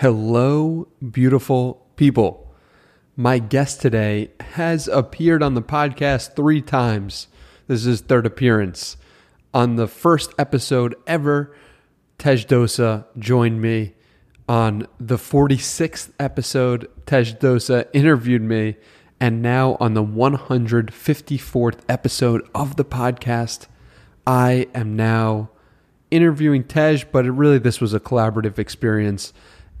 Hello, beautiful people. My guest today has appeared on the podcast three times. This is his third appearance. On the first episode ever, Tej Dosa joined me. On the 46th episode, Tej Dosa interviewed me. And now on the 154th episode of the podcast, I am now interviewing Tej, but really this was a collaborative experience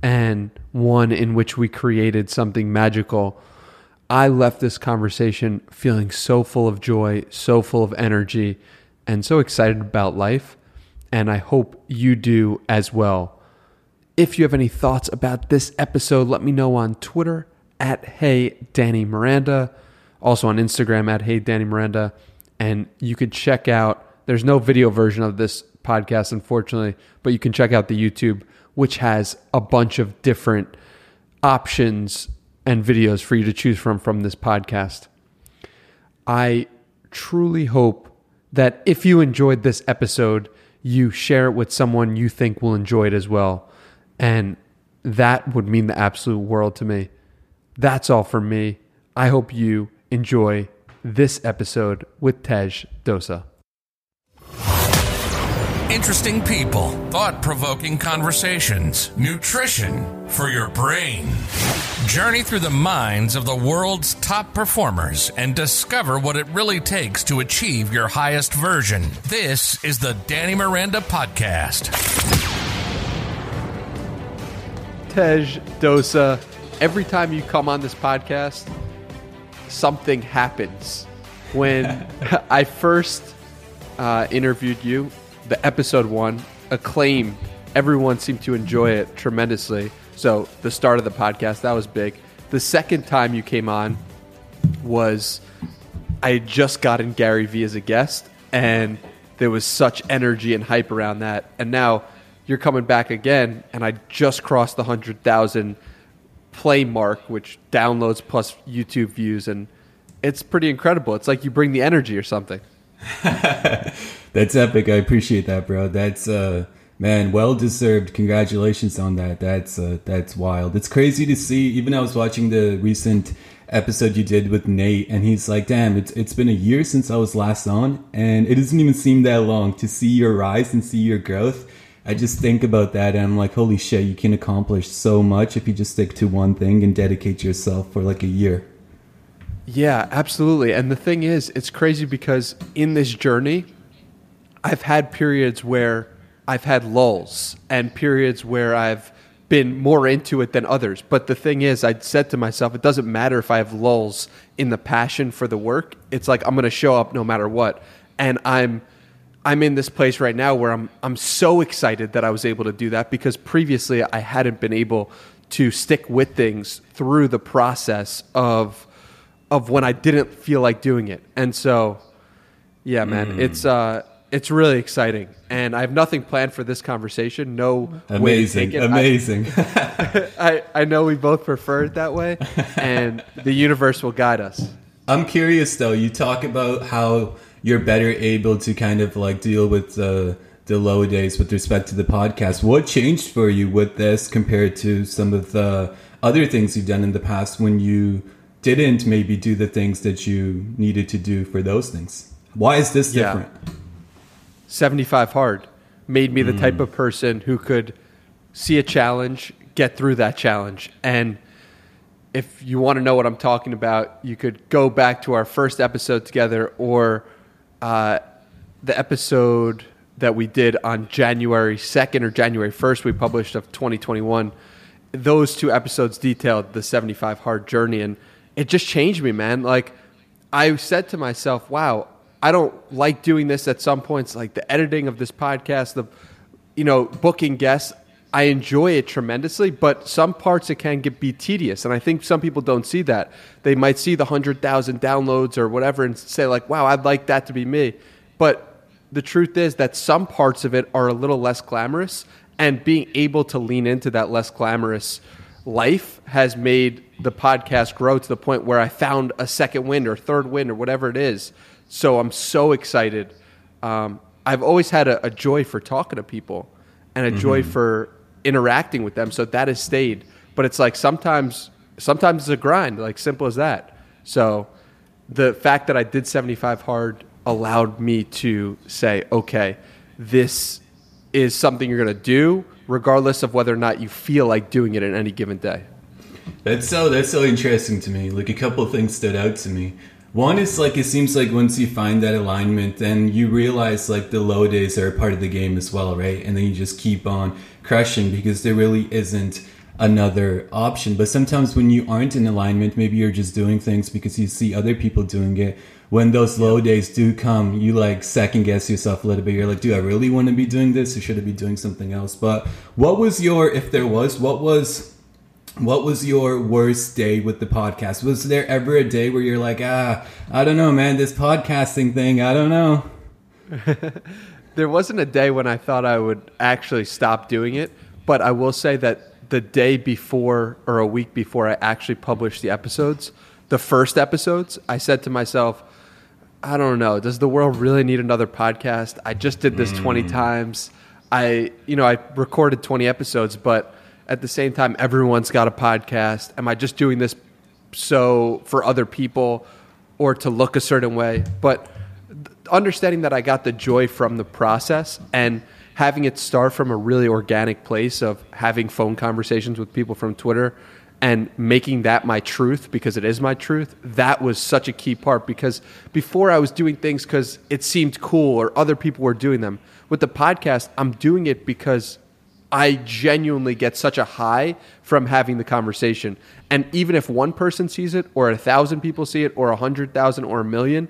and one in which we created something magical. I left this conversation feeling so full of joy, so full of energy, and so excited about life. And I hope you do as well. If you have any thoughts about this episode, let me know on Twitter at Hey Danny Miranda, also on Instagram at Hey Danny Miranda. And you could check out, there's no video version of this podcast, unfortunately, but you can check out the YouTube which has a bunch of different options and videos for you to choose from from this podcast. I truly hope that if you enjoyed this episode, you share it with someone you think will enjoy it as well. And that would mean the absolute world to me. That's all from me. I hope you enjoy this episode with Tej Dosa. Interesting people, thought provoking conversations, nutrition for your brain. Journey through the minds of the world's top performers and discover what it really takes to achieve your highest version. This is the Danny Miranda Podcast. Tej Dosa, every time you come on this podcast, something happens. When I first uh, interviewed you, the episode one, acclaim. Everyone seemed to enjoy it tremendously. So the start of the podcast that was big. The second time you came on was I had just gotten Gary Vee as a guest, and there was such energy and hype around that. And now you're coming back again, and I just crossed the hundred thousand play mark, which downloads plus YouTube views, and it's pretty incredible. It's like you bring the energy or something. That's epic. I appreciate that, bro. That's uh man, well deserved. Congratulations on that. That's uh that's wild. It's crazy to see. Even I was watching the recent episode you did with Nate and he's like, "Damn, it's it's been a year since I was last on and it doesn't even seem that long to see your rise and see your growth." I just think about that and I'm like, "Holy shit, you can accomplish so much if you just stick to one thing and dedicate yourself for like a year." Yeah, absolutely. And the thing is, it's crazy because in this journey, I've had periods where I've had lulls and periods where I've been more into it than others. But the thing is, I said to myself, it doesn't matter if I have lulls in the passion for the work. It's like I'm going to show up no matter what. And I'm I'm in this place right now where I'm I'm so excited that I was able to do that because previously I hadn't been able to stick with things through the process of of when I didn't feel like doing it. And so yeah, man, mm. it's uh it's really exciting, and I have nothing planned for this conversation. No amazing, amazing. I, I, I know we both prefer it that way, and the universe will guide us. I'm curious though. You talk about how you're better able to kind of like deal with the the low days with respect to the podcast. What changed for you with this compared to some of the other things you've done in the past when you didn't maybe do the things that you needed to do for those things? Why is this yeah. different? 75 hard made me the mm. type of person who could see a challenge, get through that challenge. And if you want to know what I'm talking about, you could go back to our first episode together or uh, the episode that we did on January 2nd or January 1st, we published of 2021. Those two episodes detailed the 75 hard journey. And it just changed me, man. Like, I said to myself, wow, I don't like doing this at some points, like the editing of this podcast, the you know booking guests. I enjoy it tremendously, but some parts it can get be tedious, and I think some people don't see that. They might see the hundred thousand downloads or whatever and say like, "Wow, I'd like that to be me," but the truth is that some parts of it are a little less glamorous, and being able to lean into that less glamorous life has made the podcast grow to the point where I found a second wind or third wind or whatever it is so I'm so excited. Um, I've always had a, a, joy for talking to people and a mm-hmm. joy for interacting with them. So that has stayed. But it's like sometimes sometimes it's a grind, like simple as that. So the fact that I did 75 hard allowed me to say, okay, this is something you're going to do regardless of whether or not you feel like doing it in any given day. That's so that's so interesting to me. Like a couple of things stood out to me. One is like it seems like once you find that alignment, then you realize like the low days are a part of the game as well, right? And then you just keep on crushing because there really isn't another option. But sometimes when you aren't in alignment, maybe you're just doing things because you see other people doing it. When those low days do come, you like second guess yourself a little bit. You're like, do I really want to be doing this or should I be doing something else? But what was your, if there was, what was what was your worst day with the podcast? Was there ever a day where you're like, ah, I don't know, man, this podcasting thing, I don't know? there wasn't a day when I thought I would actually stop doing it, but I will say that the day before or a week before I actually published the episodes, the first episodes, I said to myself, I don't know, does the world really need another podcast? I just did this mm. 20 times. I, you know, I recorded 20 episodes, but at the same time everyone's got a podcast. Am i just doing this so for other people or to look a certain way? But understanding that i got the joy from the process and having it start from a really organic place of having phone conversations with people from twitter and making that my truth because it is my truth that was such a key part because before i was doing things because it seemed cool or other people were doing them. With the podcast i'm doing it because I genuinely get such a high from having the conversation. And even if one person sees it, or a thousand people see it, or a hundred thousand, or a million,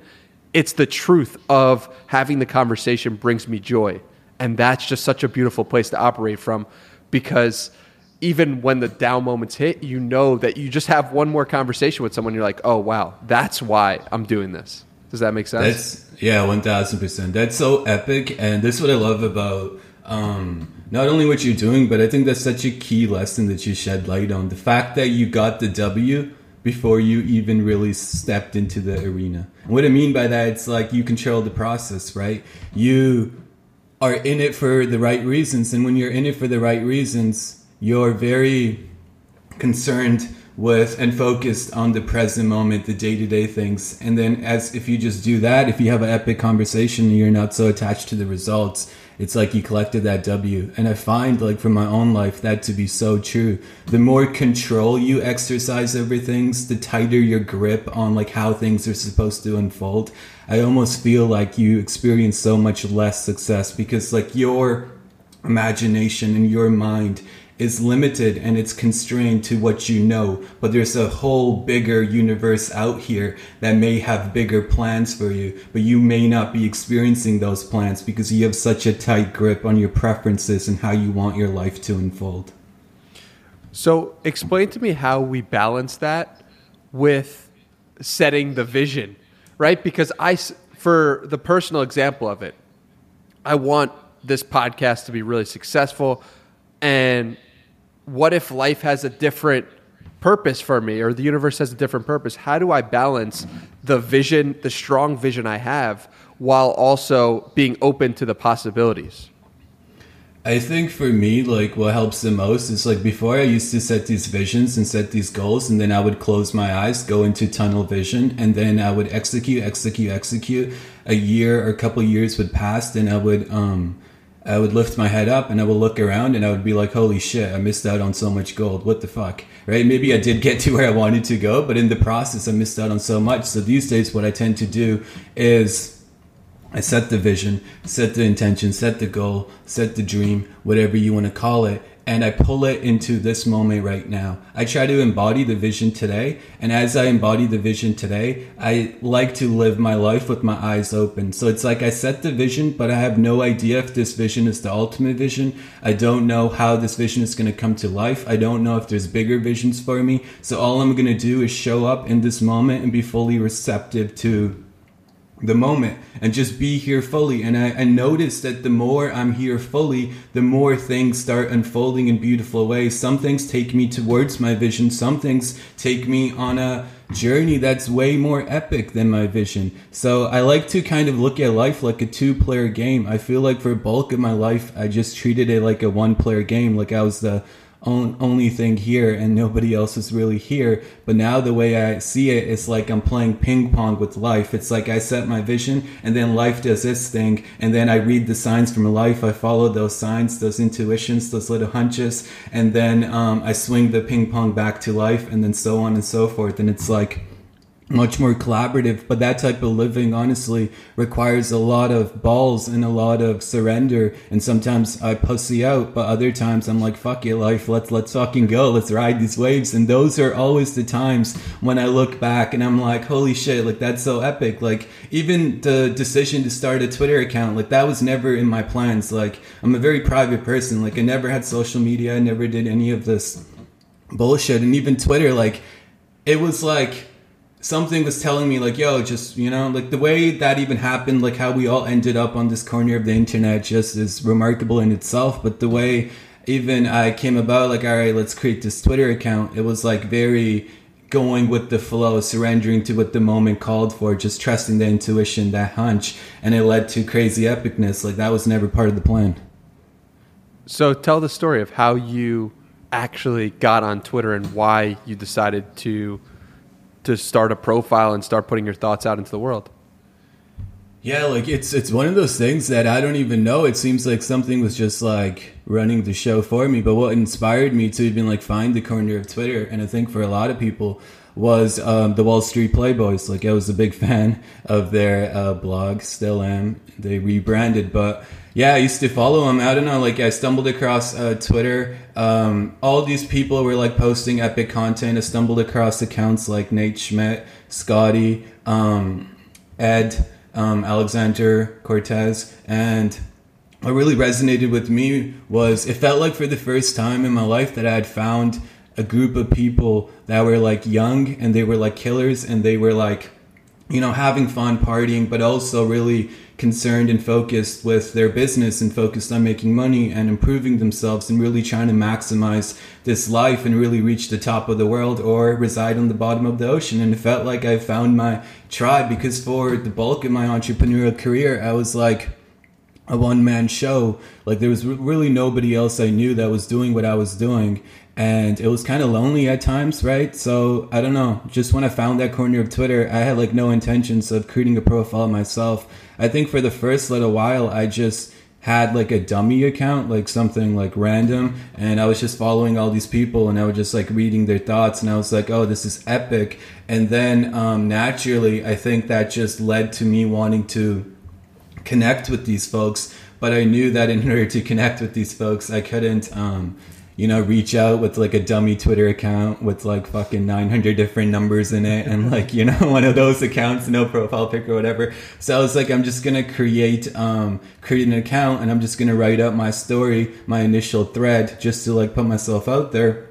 it's the truth of having the conversation brings me joy. And that's just such a beautiful place to operate from because even when the down moments hit, you know that you just have one more conversation with someone. You're like, oh, wow, that's why I'm doing this. Does that make sense? That's, yeah, 1000%. That's so epic. And this is what I love about um, not only what you're doing, but I think that's such a key lesson that you shed light on. The fact that you got the W before you even really stepped into the arena. And what I mean by that, it's like you control the process, right? You are in it for the right reasons. And when you're in it for the right reasons, you're very concerned with and focused on the present moment, the day to day things. And then, as if you just do that, if you have an epic conversation and you're not so attached to the results, it's like you collected that W. And I find, like, from my own life, that to be so true. The more control you exercise over things, the tighter your grip on, like, how things are supposed to unfold. I almost feel like you experience so much less success because, like, your imagination and your mind is limited and it's constrained to what you know, but there's a whole bigger universe out here that may have bigger plans for you, but you may not be experiencing those plans because you have such a tight grip on your preferences and how you want your life to unfold. So, explain to me how we balance that with setting the vision, right? Because I, for the personal example of it, I want this podcast to be really successful and what if life has a different purpose for me or the universe has a different purpose? How do I balance the vision, the strong vision I have, while also being open to the possibilities? I think for me, like what helps the most is like before I used to set these visions and set these goals, and then I would close my eyes, go into tunnel vision, and then I would execute, execute, execute. A year or a couple years would pass, and I would um, I would lift my head up and I would look around and I would be like, holy shit, I missed out on so much gold. What the fuck? Right? Maybe I did get to where I wanted to go, but in the process, I missed out on so much. So these days, what I tend to do is I set the vision, set the intention, set the goal, set the dream, whatever you want to call it, and I pull it into this moment right now. I try to embody the vision today. And as I embody the vision today, I like to live my life with my eyes open. So it's like I set the vision, but I have no idea if this vision is the ultimate vision. I don't know how this vision is going to come to life. I don't know if there's bigger visions for me. So all I'm going to do is show up in this moment and be fully receptive to the moment and just be here fully. And I, I noticed that the more I'm here fully, the more things start unfolding in beautiful ways. Some things take me towards my vision, some things take me on a journey that's way more epic than my vision. So I like to kind of look at life like a two player game. I feel like for bulk of my life, I just treated it like a one player game, like I was the only thing here and nobody else is really here. But now the way I see it, it's like I'm playing ping pong with life. It's like I set my vision and then life does its thing. And then I read the signs from life. I follow those signs, those intuitions, those little hunches. And then um, I swing the ping pong back to life and then so on and so forth. And it's like, much more collaborative but that type of living honestly requires a lot of balls and a lot of surrender. And sometimes i pussy out but other times i'm like fuck it life. Let's let's fucking go. Let's ride these waves. And those are always the times when i look back and i'm like holy shit like that's so epic. Like even the decision to start a twitter account like that was never in my plans. Like i'm a very private person. Like i never had social media. I never did any of this bullshit. And even twitter like it was like something was telling me like yo just you know like the way that even happened like how we all ended up on this corner of the internet just is remarkable in itself. But the way even i came about like all right let's create this twitter account it was like very going with the flow surrendering to what the moment called for just trusting the intuition that hunch. And it led to crazy epicness. Like that was never part of the plan. So tell the story of how you actually got on twitter and why you decided to to start a profile and start putting your thoughts out into the world? Yeah, like it's it's one of those things that I don't even know. It seems like something was just like running the show for me. But what inspired me to even like find the corner of Twitter, and I think for a lot of people, was um, the Wall Street Playboys. Like I was a big fan of their uh, blog, still am. They rebranded, but yeah, I used to follow them. I don't know, like I stumbled across uh, Twitter. Um, all these people were like posting epic content. I stumbled across accounts like Nate Schmidt, Scotty, um, Ed, um, Alexander Cortez, and what really resonated with me was it felt like for the first time in my life that I had found a group of people that were like young and they were like killers and they were like, you know, having fun partying, but also really concerned and focused with their business and focused on making money and improving themselves and really trying to maximize this life and really reach the top of the world or reside on the bottom of the ocean. And it felt like I found my tribe because for the bulk of my entrepreneurial career, I was like, a one man show. Like there was really nobody else I knew that was doing what I was doing and it was kind of lonely at times, right? So I don't know. Just when I found that corner of Twitter, I had like no intentions of creating a profile myself. I think for the first little while, I just had like a dummy account, like something like random, and I was just following all these people, and I was just like reading their thoughts, and I was like, oh, this is epic. And then um, naturally, I think that just led to me wanting to connect with these folks. But I knew that in order to connect with these folks, I couldn't. Um, you know, reach out with like a dummy Twitter account with like fucking 900 different numbers in it and like, you know, one of those accounts, no profile pic or whatever. So I was like, I'm just going to create, um, create an account and I'm just going to write up my story, my initial thread just to like put myself out there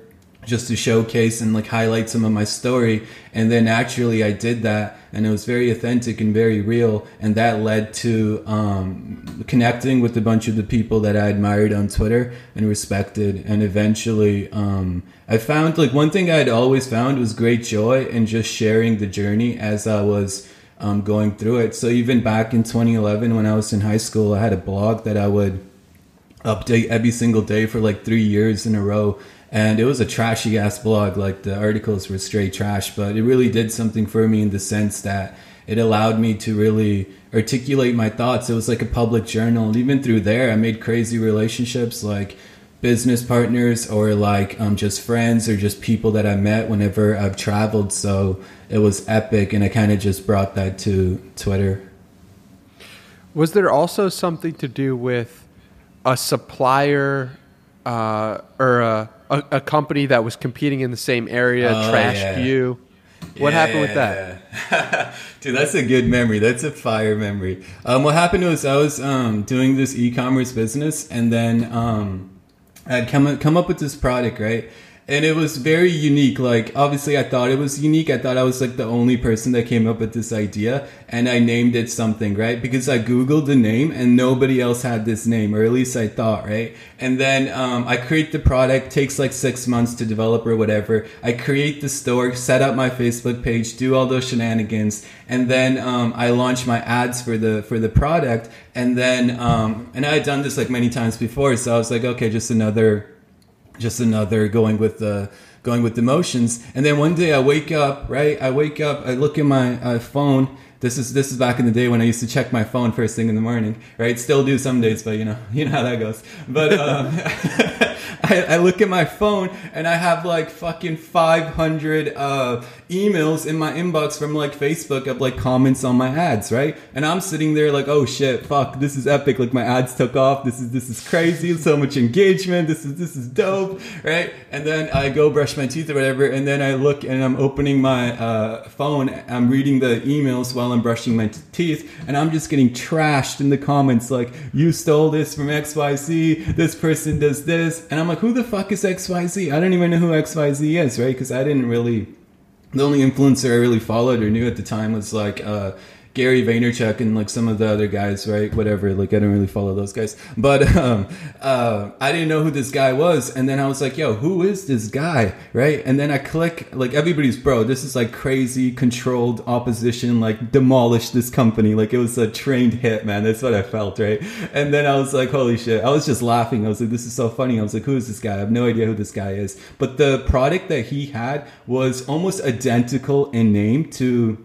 just to showcase and like highlight some of my story. And then actually I did that and it was very authentic and very real. And that led to um, connecting with a bunch of the people that I admired on Twitter and respected. And eventually um, I found like one thing I'd always found was great joy in just sharing the journey as I was um, going through it. So even back in 2011 when I was in high school, I had a blog that I would update every single day for like three years in a row and it was a trashy ass blog like the articles were straight trash but it really did something for me in the sense that it allowed me to really articulate my thoughts. It was like a public journal and even through there i made crazy relationships like business partners or like um, just friends or just people that i met whenever i've traveled. So it was epic and i kind of just brought that to twitter. Was there also something to do with a supplier uh, or a a, a, company that was competing in the same area oh, trashed yeah. you. What yeah, happened with that? Dude, that's a good memory. That's a fire memory. Um, what happened was I was um, doing this e-commerce business, and then um, I'd come come up with this product, right? And it was very unique. Like, obviously, I thought it was unique. I thought I was like the only person that came up with this idea, and I named it something, right? Because I googled the name, and nobody else had this name, or at least I thought, right? And then um, I create the product. Takes like six months to develop or whatever. I create the store, set up my Facebook page, do all those shenanigans, and then um, I launch my ads for the for the product, and then um, and I had done this like many times before, so I was like, okay, just another just another going with the going with the motions. And then one day I wake up, right? I wake up, I look at my uh, phone. This is this is back in the day when I used to check my phone first thing in the morning, right? Still do some days, but you know you know how that goes. But um, I, I, look at my phone and I have like fucking 500 uh, emails in my inbox from like Facebook of like comments on my ads, right? And I'm sitting there like, oh shit, fuck, this is epic. Like my ads took off. This is this is crazy. So much engagement. This is this is dope, right? And then I go brush my teeth or whatever, and then I look and I'm opening my uh, phone. I'm reading the emails while I'm brushing my t- teeth, and I'm just getting trashed in the comments like, you stole this from XYZ. This person does this, and I'm like, who the fuck is XYZ? I don't even know who XYZ is, right? Because I didn't really the only influencer I really followed or knew at the time was like uh, Gary Vaynerchuk and like some of the other guys, right? Whatever. Like I don't really follow those guys, but um, uh, I didn't know who this guy was, and then I was like, "Yo, who is this guy?" Right? And then I click like everybody's bro. This is like crazy controlled opposition, like demolish this company. Like it was a trained hit, man. That's what I felt, right? And then I was like, "Holy shit!" I was just laughing. I was like, "This is so funny." I was like, "Who is this guy?" I have no idea who this guy is. But the product that he had was almost identical in name to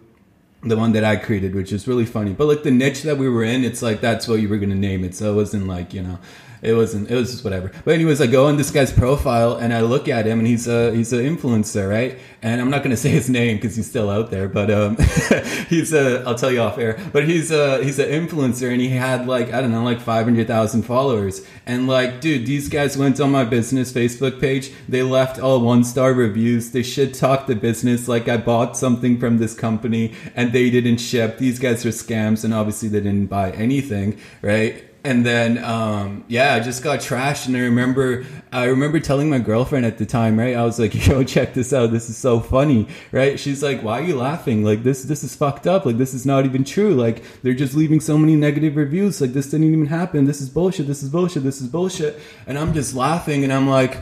the one that I created, which is really funny. But like the niche that we were in, it's like that's what you were gonna name it. So it wasn't like you know, it wasn't. It was just whatever. But anyways, I go on this guy's profile and I look at him, and he's a he's an influencer, right? And I'm not gonna say his name because he's still out there, but um, he's a. I'll tell you off air. But he's a he's an influencer, and he had like I don't know, like five hundred thousand followers. And like, dude, these guys went on my business Facebook page. They left all one star reviews. They should talk the business like I bought something from this company and they didn't ship. These guys are scams, and obviously they didn't buy anything, right? And then um, yeah, I just got trashed. And I remember, I remember telling my girlfriend at the time, right? I was like, "Yo, check this out. This is so funny." Right? She's like, "Why are you laughing? Like this, this is fucked up. Like this is not even true. Like they're just leaving so many negative reviews. Like this didn't even happen. This is bullshit. This is bullshit. This is bullshit." And I'm just laughing, and I'm like,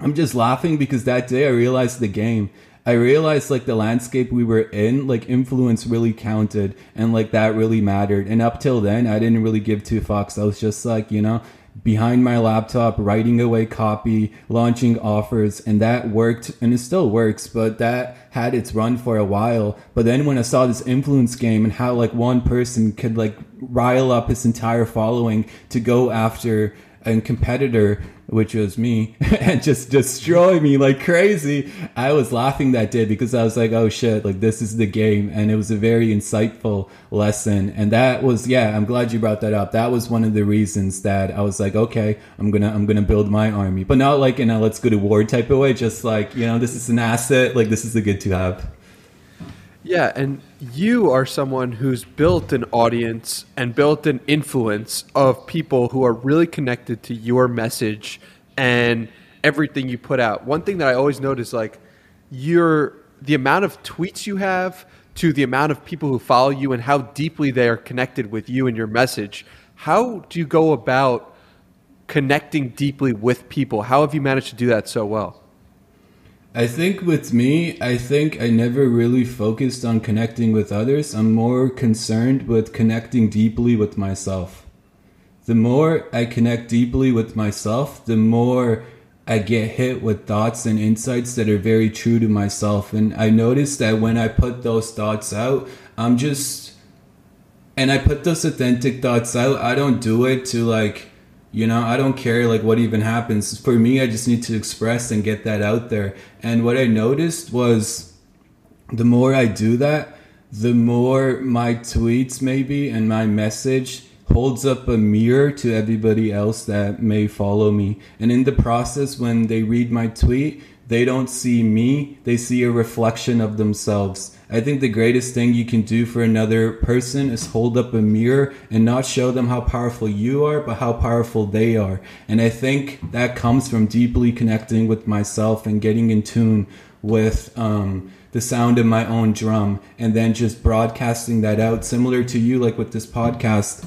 I'm just laughing because that day I realized the game. I realized like the landscape we were in, like influence really counted and like that really mattered. And up till then, I didn't really give two fucks. I was just like, you know, behind my laptop, writing away copy, launching offers, and that worked and it still works, but that had its run for a while. But then when I saw this influence game and how like one person could like rile up his entire following to go after a competitor which was me, and just destroy me like crazy. I was laughing that day because I was like, oh shit, like this is the game. And it was a very insightful lesson. And that was, yeah, I'm glad you brought that up. That was one of the reasons that I was like, okay, I'm gonna, I'm gonna build my army, but not like in a let's go to war type of way, just like, you know, this is an asset, like this is a good to have. Yeah, and you are someone who's built an audience and built an influence of people who are really connected to your message and everything you put out. One thing that I always notice like your the amount of tweets you have to the amount of people who follow you and how deeply they are connected with you and your message. How do you go about connecting deeply with people? How have you managed to do that so well? I think with me, I think I never really focused on connecting with others. I'm more concerned with connecting deeply with myself. The more I connect deeply with myself, the more I get hit with thoughts and insights that are very true to myself. And I notice that when I put those thoughts out, I'm just, and I put those authentic thoughts out, I don't do it to like, you know i don't care like what even happens. For me i just need to express and get that out there. And what i noticed was the more i do that the more my tweets maybe and my message holds up a mirror to everybody else that may follow me. And in the process when they read my tweet they don't see me, they see a reflection of themselves. I think the greatest thing you can do for another person is hold up a mirror and not show them how powerful you are, but how powerful they are. And I think that comes from deeply connecting with myself and getting in tune with um, the sound of my own drum and then just broadcasting that out, similar to you, like with this podcast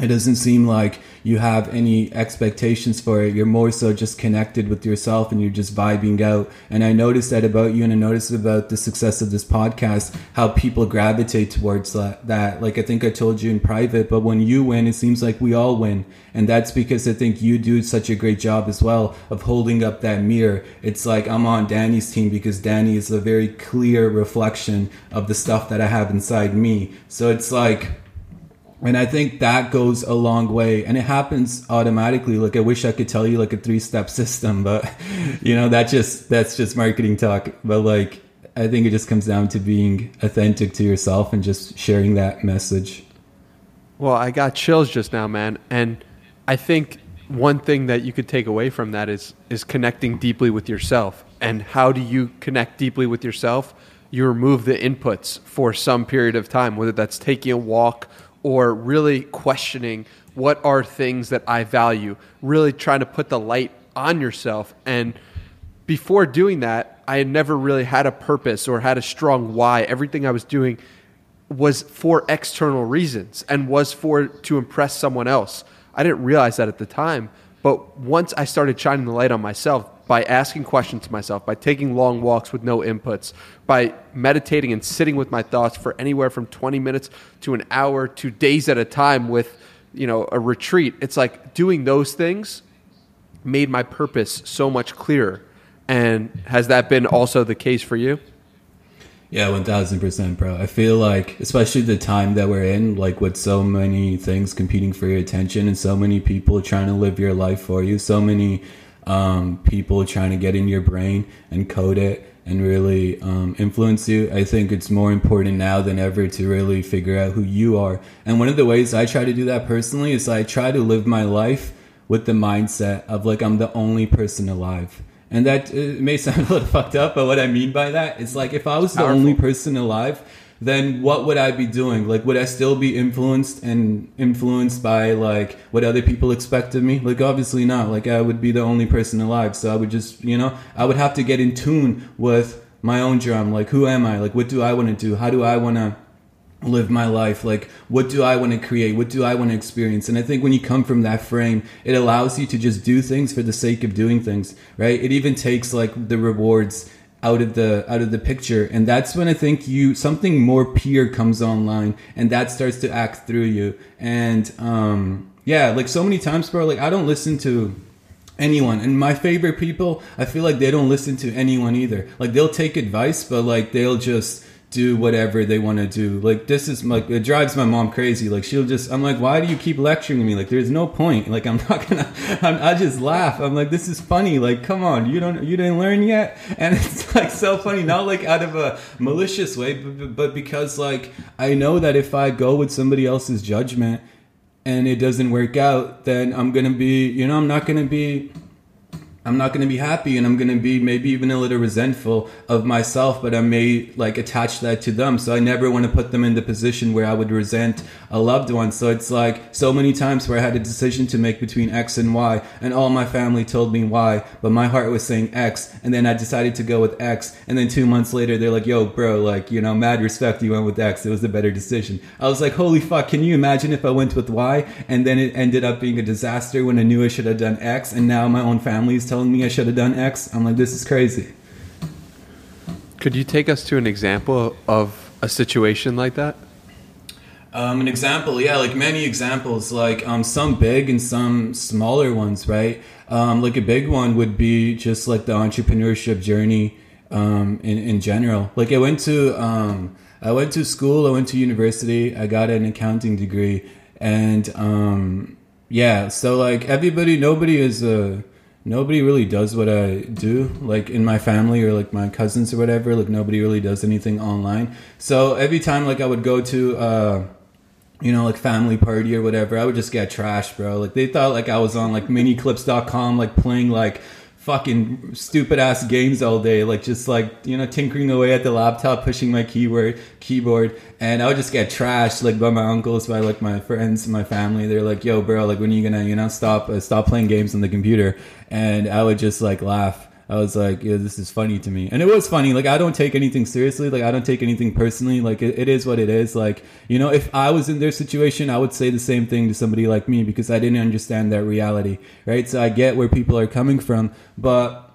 it doesn't seem like you have any expectations for it. You're more so just connected with yourself and you're just vibing out. And I noticed that about you and I noticed about the success of this podcast, how people gravitate towards that. Like I think I told you in private, but when you win, it seems like we all win. And that's because I think you do such a great job as well of holding up that mirror. It's like I'm on Danny's team because Danny is a very clear reflection of the stuff that I have inside me. So it's like, and I think that goes a long way and it happens automatically. Like I wish I could tell you like a three step system, but you know, that just, that's just marketing talk. But like, I think it just comes down to being authentic to yourself and just sharing that message. Well, I got chills just now, man. And I think one thing that you could take away from that is, is connecting deeply with yourself. And how do you connect deeply with yourself? You remove the inputs for some period of time, whether that's taking a walk or really questioning what are things that I value, really trying to put the light on yourself. And before doing that, I had never really had a purpose or had a strong why. Everything I was doing was for external reasons and was for to impress someone else. I didn't realize that at the time, but once I started shining the light on myself, by asking questions to myself, by taking long walks with no inputs, by meditating and sitting with my thoughts for anywhere from 20 minutes to an hour to days at a time with, you know, a retreat. It's like doing those things made my purpose so much clearer. And has that been also the case for you? Yeah, one thousand percent, bro. I feel like, especially the time that we're in, like with so many things competing for your attention and so many people trying to live your life for you, so many um, people trying to get in your brain and code it and really um, influence you. I think it's more important now than ever to really figure out who you are. And one of the ways I try to do that personally is I try to live my life with the mindset of like I'm the only person alive. And that may sound a little fucked up, but what I mean by that is like if I was the Powerful. only person alive, then what would I be doing? Like, would I still be influenced and influenced by like what other people expect of me? Like, obviously not. Like, I would be the only person alive. So I would just, you know, I would have to get in tune with my own drum. Like, who am I? Like, what do I want to do? How do I want to live my life? Like, what do I want to create? What do I want to experience? And I think when you come from that frame, it allows you to just do things for the sake of doing things, right? It even takes like the rewards out of the out of the picture. And that's when i think you something more pure comes online and that starts to act through you. And um yeah like so many times bro like i don't listen to anyone. And my favorite people i feel like they don't listen to anyone either. Like they'll take advice but like they'll just do whatever they want to do. Like this is like it drives my mom crazy. Like she'll just I'm like, why do you keep lecturing me? Like there's no point. Like I'm not gonna. I'm, I just laugh. I'm like, this is funny. Like come on, you don't you didn't learn yet. And it's like so funny, not like out of a malicious way, but, but because like I know that if I go with somebody else's judgment and it doesn't work out, then I'm gonna be you know I'm not gonna be I'm not going to be happy and I'm going to be maybe even a little resentful of myself, but I may like attach that to them. So I never want to put them in the position where I would resent a loved one. So it's like so many times where I had a decision to make between X and Y and all my family told me Y, but my heart was saying X. And then I decided to go with X. And then two months later, they're like, yo, bro, like, you know, mad respect. You went with X. It was a better decision. I was like, holy fuck. Can you imagine if I went with Y and then it ended up being a disaster when I knew I should have done X and now my own family is telling telling me I should have done X. I'm like, this is crazy. Could you take us to an example of a situation like that? Um, an example, yeah, like many examples, like um, some big and some smaller ones, right? Um, like a big one would be just like the entrepreneurship journey um, in in general. Like I went to um, I went to school, I went to university, I got an accounting degree, and um, yeah, so like everybody, nobody is a nobody really does what I do, like in my family or like my cousins or whatever. Like nobody really does anything online. So every time like I would go to, uh, you know, like family party or whatever, I would just get trashed, bro. Like they thought like I was on like miniclips.com, like playing like fucking stupid ass games all day, like just like you know tinkering away at the laptop, pushing my keyboard keyboard, and I would just get trashed like by my uncles, by like my friends, my family. They're like, "Yo, bro, like when are you gonna you know stop uh, stop playing games on the computer?" And I would just like laugh I was like, yeah, this is funny to me. And it was funny. Like, I don't take anything seriously. Like, I don't take anything personally. Like, it, it is what it is. Like, you know, if I was in their situation, I would say the same thing to somebody like me because I didn't understand that reality, right? So I get where people are coming from. But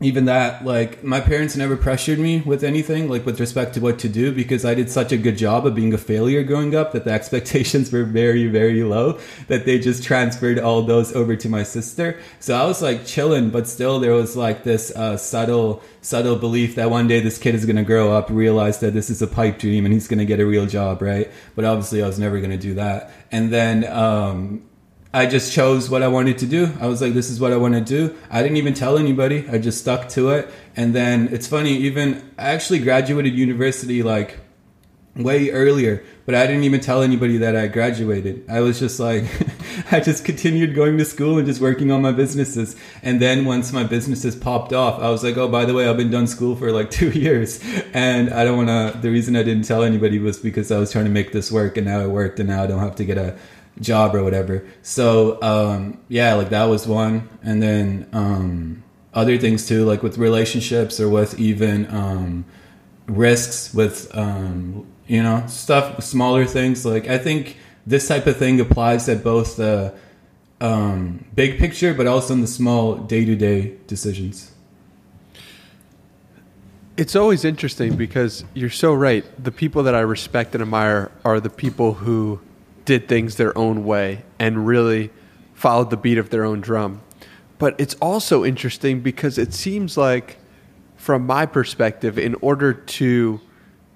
even that like my parents never pressured me with anything like with respect to what to do because i did such a good job of being a failure growing up that the expectations were very very low that they just transferred all those over to my sister. So i was like chilling but still there was like this uh, subtle subtle belief that one day this kid is going to grow up realize that this is a pipe dream and he's going to get a real job right? But obviously i was never going to do that. And then um, I just chose what I wanted to do. I was like, this is what I want to do. I didn't even tell anybody. I just stuck to it. And then it's funny, even I actually graduated university like way earlier, but I didn't even tell anybody that I graduated. I was just like, I just continued going to school and just working on my businesses. And then once my businesses popped off, I was like, oh, by the way, I've been done school for like two years. And I don't want to, the reason I didn't tell anybody was because I was trying to make this work and now it worked and now I don't have to get a, job or whatever. So um, yeah, like that was one, and then um, other things too, like with relationships or with even um, risks with um, you know stuff, smaller things. Like I think this type of thing applies at both the um, big picture, but also in the small day to day decisions. It's always interesting because you're so right. The people that I respect and admire are the people who did things their own way and really followed the beat of their own drum. But it's also interesting because it seems like, from my perspective, in order to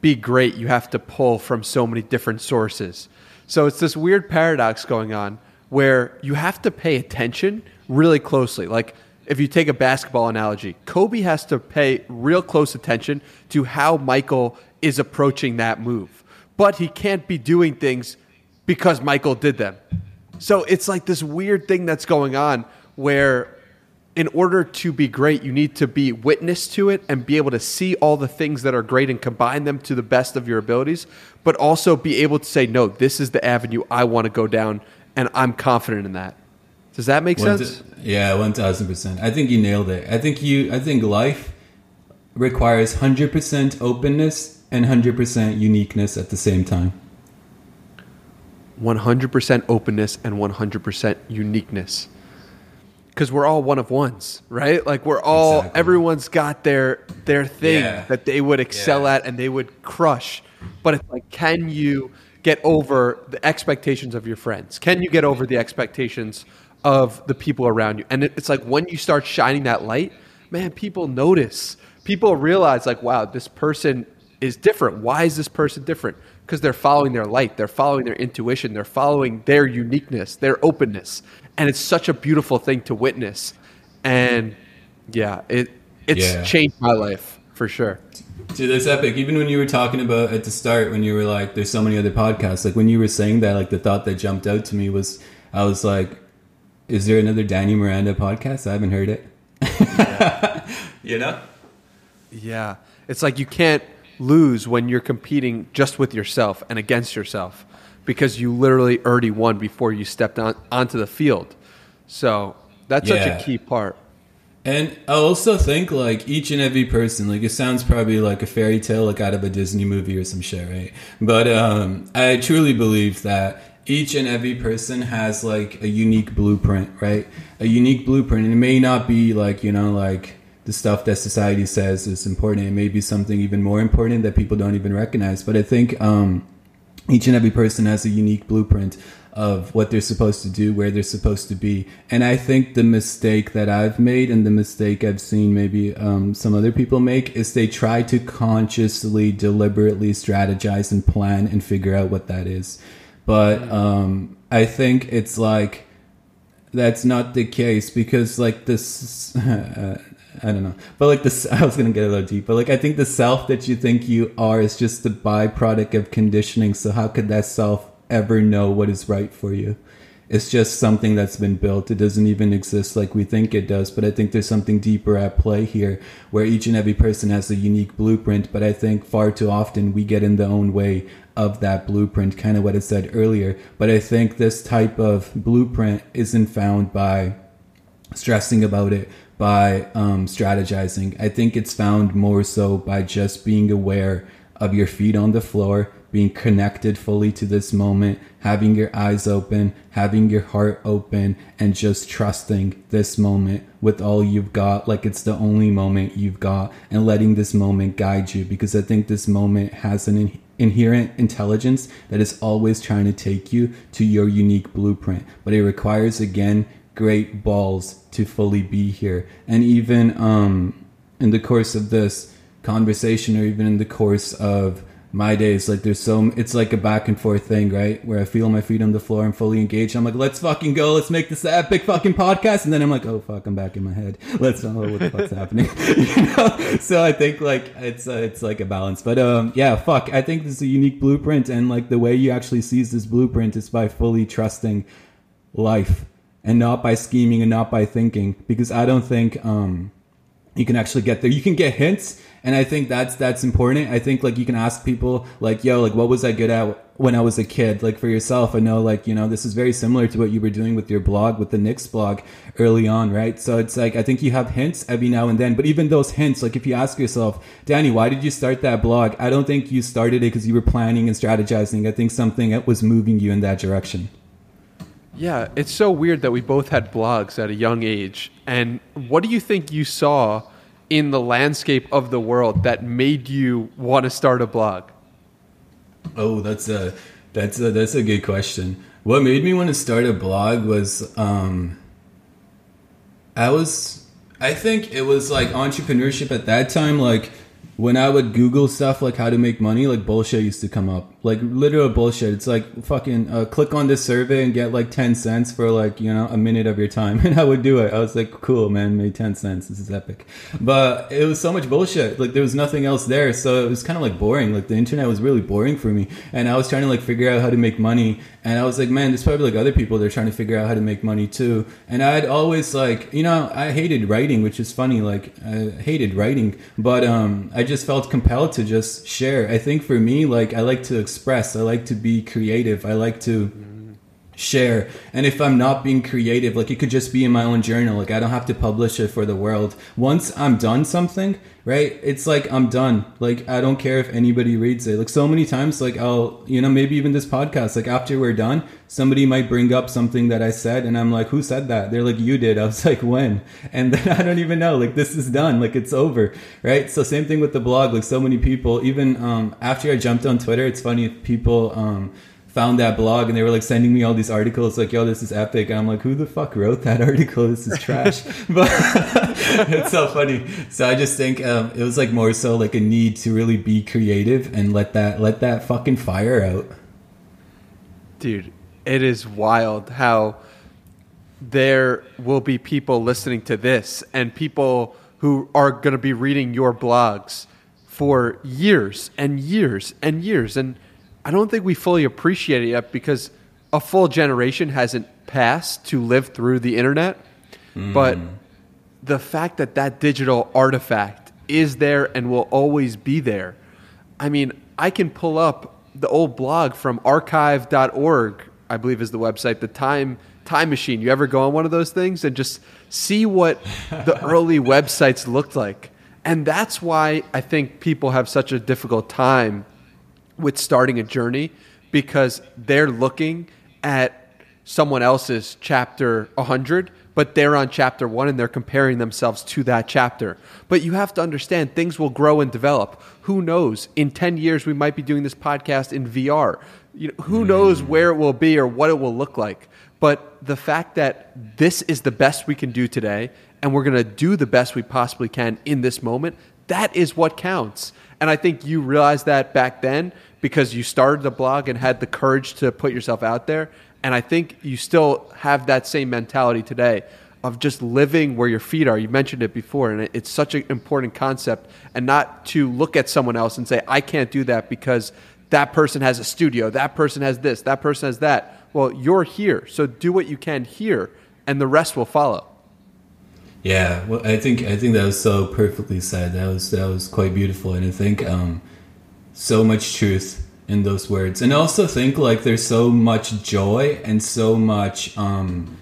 be great, you have to pull from so many different sources. So it's this weird paradox going on where you have to pay attention really closely. Like, if you take a basketball analogy, Kobe has to pay real close attention to how Michael is approaching that move. But he can't be doing things because Michael did them. So it's like this weird thing that's going on where in order to be great, you need to be witness to it and be able to see all the things that are great and combine them to the best of your abilities, but also be able to say, no, this is the avenue I want to go down, and I'm confident in that. Does that make sense? yeah, one thousand percent. I think you nailed it. I think you. I think life requires hundred percent openness and hundred percent uniqueness at the same time. 100% openness and 100% uniqueness. Because we're all one of ones right? Like we're all exactly. everyone's got their their thing yeah. that they would excel yeah. at and they would crush. But it's like can you get over the expectations of your friends? Can you get over the expectations of the people around you? And it's like when you start shining that light man people notice. People realize like wow this person is different. Why is this person different because they're following their light, they're following their intuition, they're following their uniqueness, their openness. And it's such a beautiful thing to witness. And yeah, it it's yeah. changed my life for sure. Dude, that's epic. Even when you were talking about at the start, when you were like, "There's so many other podcasts." Like when you were saying that, like the thought that jumped out to me was, I was like, "Is there another Danny Miranda podcast? I haven't heard it." you know? Yeah, it's like you can't lose when you're competing just with yourself and against yourself because you literally already won before you stepped on, onto the field. So that's yeah. such a key part. And I also think like each and every person, like it sounds probably like a fairy tale, like out of a Disney movie or some shit, right? But um, I truly believe that each and every person has like a unique blueprint, right? A unique blueprint, and it may not be like you know like the stuff that society says is important. It may be something even more important that people don't even recognize. But I think um, each and every person has a unique blueprint of what they're supposed to do, where they're supposed to be. And I think the mistake that I've made and the mistake I've seen maybe um, some other people make is they try to consciously, deliberately strategize and plan and figure out what that is. But um, I think it's like that's not the case because like this uh, I don't know. But like this, I was gonna get a little deep, but like I think the self that you think you are is just the byproduct of conditioning. So how could that self ever know what is right for you? It's just something that's been built. It doesn't even exist like we think it does. But I think there's something deeper at play here where each and every person has a unique blueprint. But I think far too often we get in the own way of that blueprint, kind of what I said earlier. But I think this type of blueprint isn't found by stressing about it, by um, strategizing. I think it's found more so by just being aware of your feet on the floor, being connected fully to this moment, having your eyes open, having your heart open, and just trusting this moment with all you've got, like it's the only moment you've got, and letting this moment guide you. Because I think this moment has an in- inherent intelligence that is always trying to take you to your unique blueprint. But it requires, again, great balls to fully be here. And even um, in the course of this conversation, or even in the course of my days like there's so it's like a back and forth thing right? Where i feel my feet on the floor i'm fully engaged. I'm like let's fucking go. Let's make this epic fucking podcast. And then i'm like oh fuck. I'm back in my head. Let's not know what the fuck's happening. You know? So i think like it's uh, it's like a balance. But um yeah fuck. I think this is a unique blueprint. And like the way you actually seize this blueprint is by fully trusting life and not by scheming and not by thinking because i don't think um you can actually get there you can get hints and I think that's that's important. I think like you can ask people like, "Yo, like what was I good at when I was a kid?" Like for yourself, I know like you know this is very similar to what you were doing with your blog with the Knicks blog early on, right? So it's like I think you have hints every now and then, but even those hints, like if you ask yourself, "Danny, why did you start that blog?" I don't think you started it because you were planning and strategizing. I think something was moving you in that direction. Yeah, it's so weird that we both had blogs at a young age. And what do you think you saw? in the landscape of the world that made you want to start a blog? Oh, that's a that's a that's a good question. What made me want to start a blog was um I was I think it was like entrepreneurship at that time like when I would Google stuff like how to make money, like bullshit used to come up. Like literal bullshit. It's like fucking uh, click on this survey and get like 10 cents for like, you know, a minute of your time. And I would do it. I was like, cool, man, made 10 cents. This is epic. But it was so much bullshit. Like there was nothing else there. So it was kind of like boring. Like the internet was really boring for me. And I was trying to like figure out how to make money. And I was like, man, there's probably like other people that are trying to figure out how to make money too. And I'd always like, you know, I hated writing, which is funny. Like I hated writing, but um, I just felt compelled to just share. I think for me, like I like to express. I like to be creative. I like to share. And if I'm not being creative, like it could just be in my own journal. Like I don't have to publish it for the world. Once I'm done something, right? It's like I'm done. Like I don't care if anybody reads it. Like so many times, like I'll, you know, maybe even this podcast, like after we're done, somebody might bring up something that I said and I'm like, who said that? They're like, you did. I was like, when? And then I don't even know. Like this is done. Like it's over. Right. So same thing with the blog. Like so many people, even um after I jumped on Twitter, it's funny if people um found that blog and they were like sending me all these articles like yo this is epic. And i'm like who the fuck wrote that article? This is trash. But it's so funny. So i just think um, it was like more so like a need to really be creative and let that let that fucking fire out. Dude it is wild how there will be people listening to this and people who are going to be reading your blogs for years and years and years. And I don't think we fully appreciate it yet because a full generation hasn't passed to live through the internet. Mm. But the fact that that digital artifact is there and will always be there. I mean, I can pull up the old blog from archive.org, I believe is the website, the time time machine. You ever go on one of those things and just see what the early websites looked like? And that's why I think people have such a difficult time with starting a journey because they're looking at someone else's chapter 100 but they're on chapter 1 and they're comparing themselves to that chapter. But you have to understand things will grow and develop. Who knows? In 10 years we might be doing this podcast in VR you know, who knows where it will be or what it will look like. But the fact that this is the best we can do today and we're going to do the best we possibly can in this moment that is what counts. And i think you realized that back then because you started the blog and had the courage to put yourself out there. And I think you still have that same mentality today of just living where your feet are. You mentioned it before, and it's such an important concept. And not to look at someone else and say, I can't do that because that person has a studio, that person has this, that person has that. Well, you're here, so do what you can here, and the rest will follow. Yeah, well, I think I think that was so perfectly said. That was that was quite beautiful, and I think um, so much truth in those words, and I also think like there's so much joy and so much um,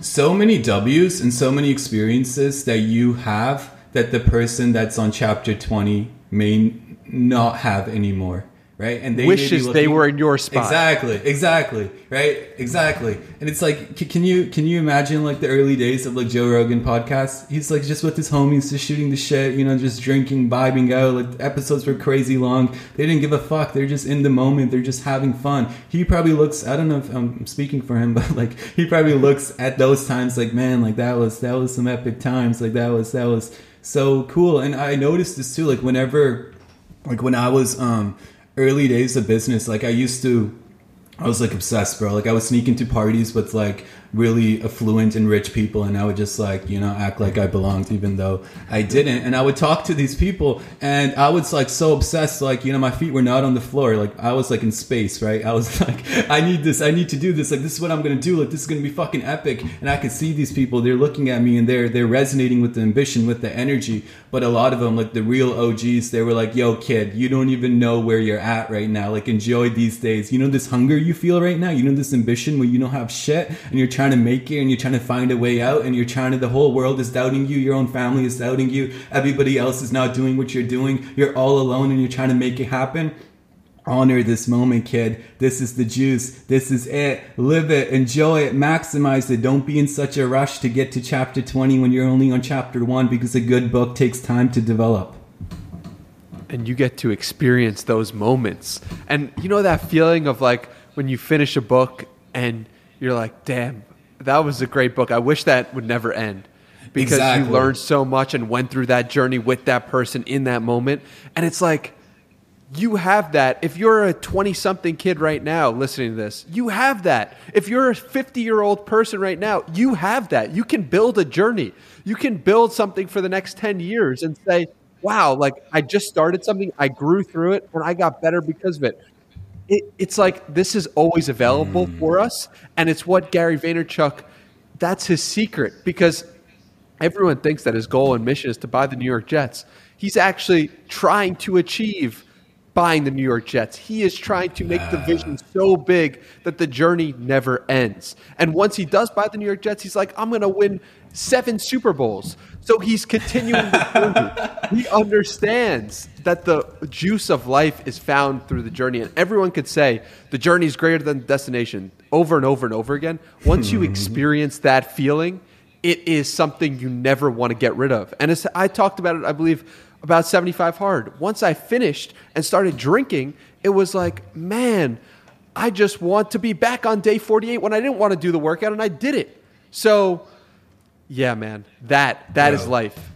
so many W's and so many experiences that you have that the person that's on chapter 20 may not have anymore right? And they wishes looking, they were in your spot. Exactly, exactly, right, exactly. And it's like, can you can you imagine like the early days of like Joe Rogan podcast? He's like just with his homies, just shooting the shit, you know, just drinking, vibing out. Like episodes were crazy long. They didn't give a fuck. They're just in the moment. They're just having fun. He probably looks. I don't know if I'm speaking for him, but like he probably looks at those times like, man, like that was that was some epic times. Like that was that was so cool. And I noticed this too. Like whenever, like when I was um early days of business, like I used to, I was like obsessed, bro. Like I was sneaking to parties with like really affluent and rich people and I would just like, you know, act like I belonged even though I didn't. And I would talk to these people and I was like so obsessed, like, you know, my feet were not on the floor. Like I was like in space, right? I was like, I need this, I need to do this. Like this is what I'm gonna do. Like this is gonna be fucking epic. And I could see these people, they're looking at me and they're they're resonating with the ambition, with the energy. But a lot of them, like the real OGs, they were like, yo, kid, you don't even know where you're at right now. Like enjoy these days. You know this hunger you feel right now? You know this ambition where you don't have shit and you're trying to make it and you're trying to find a way out and you're trying to the whole world is doubting you your own family is doubting you everybody else is not doing what you're doing you're all alone and you're trying to make it happen. Honor this moment kid. This is the juice. This is it. Live it. Enjoy it. Maximize it. Don't be in such a rush to get to chapter 20 when you're only on chapter 1 because a good book takes time to develop. And you get to experience those moments. And you know that feeling of like when you finish a book and you're like, damn, that was a great book. I wish that would never end because exactly. you learned so much and went through that journey with that person in that moment. And it's like, you have that. If you're a 20 something kid right now listening to this, you have that. If you're a 50 year old person right now, you have that. You can build a journey. You can build something for the next 10 years and say, wow, like I just started something, I grew through it, and I got better because of it it, it's like this is always available mm. for us, and it's what Gary Vaynerchuk. That's his secret because everyone thinks that his goal and mission is to buy the New York Jets. He's actually trying to achieve buying the New York Jets. He is trying to make the vision so big that the journey never ends. And once he does buy the New York Jets, he's like, I'm going to win seven Super Bowls. So he's continuing he understands that the juice of life is found through the journey. And everyone could say the journey is greater than the destination over and over and over again. Once you hmm. experience that feeling, it is something you never want to get rid of. And I talked about it, I believe, about 75 Hard. Once I finished and started drinking, it was like, man, I just want to be back on day 48 when I didn't want to do the workout and I did it. So, yeah, man, that that Bro. is life.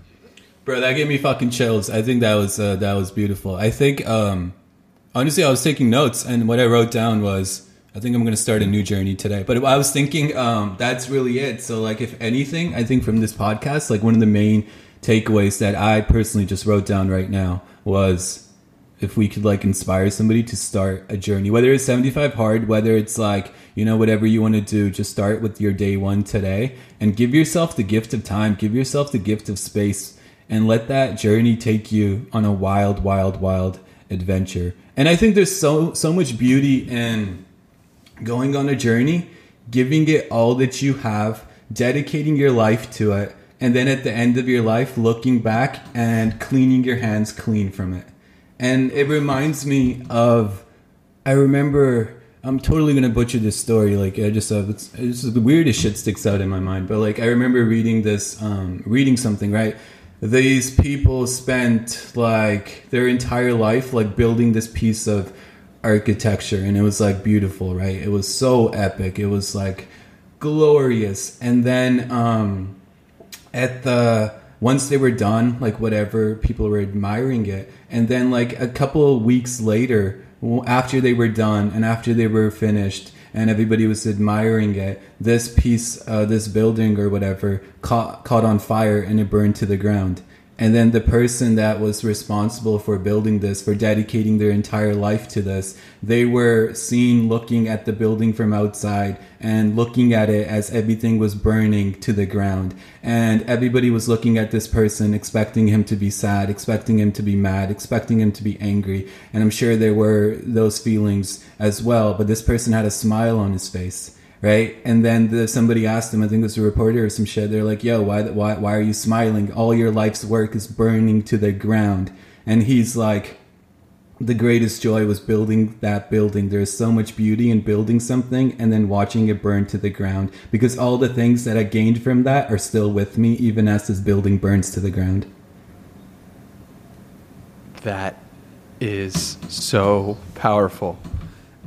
Bro, that gave me fucking chills. I think that was uh, that was beautiful. I think um, honestly, I was taking notes, and what I wrote down was, I think I'm gonna start a new journey today. But I was thinking, um, that's really it. So, like, if anything, I think from this podcast, like one of the main takeaways that I personally just wrote down right now was if we could like inspire somebody to start a journey, whether it's 75 hard, whether it's like, you know, whatever you want to do, just start with your day one today and give yourself the gift of time, give yourself the gift of space, and let that journey take you on a wild, wild, wild adventure. And I think there's so so much beauty in going on a journey, giving it all that you have, dedicating your life to it, and then at the end of your life looking back and cleaning your hands clean from it. And it reminds me of I remember I'm totally gonna butcher this story. Like I just uh, it's, it's the weirdest shit sticks out in my mind. But like I remember reading this, um, reading something. Right, these people spent like their entire life like building this piece of architecture, and it was like beautiful. Right, it was so epic. It was like glorious. And then um, at the once they were done, like whatever, people were admiring it. And then like a couple of weeks later after they were done and after they were finished and everybody was admiring it, this piece, uh, this building or whatever, caught caught on fire and it burned to the ground. And then the person that was responsible for building this, for dedicating their entire life to this, they were seen looking at the building from outside and looking at it as everything was burning to the ground. And everybody was looking at this person, expecting him to be sad, expecting him to be mad, expecting him to be angry. And I'm sure there were those feelings as well, but this person had a smile on his face right? And then the, somebody asked him, I think it was a reporter or some shit. They're like, "Yo, why, why, why are you smiling? All your life's work is burning to the ground." And he's like, "The greatest joy was building that building. There's so much beauty in building something and then watching it burn to the ground because all the things that I gained from that are still with me, even as this building burns to the ground." That is so powerful,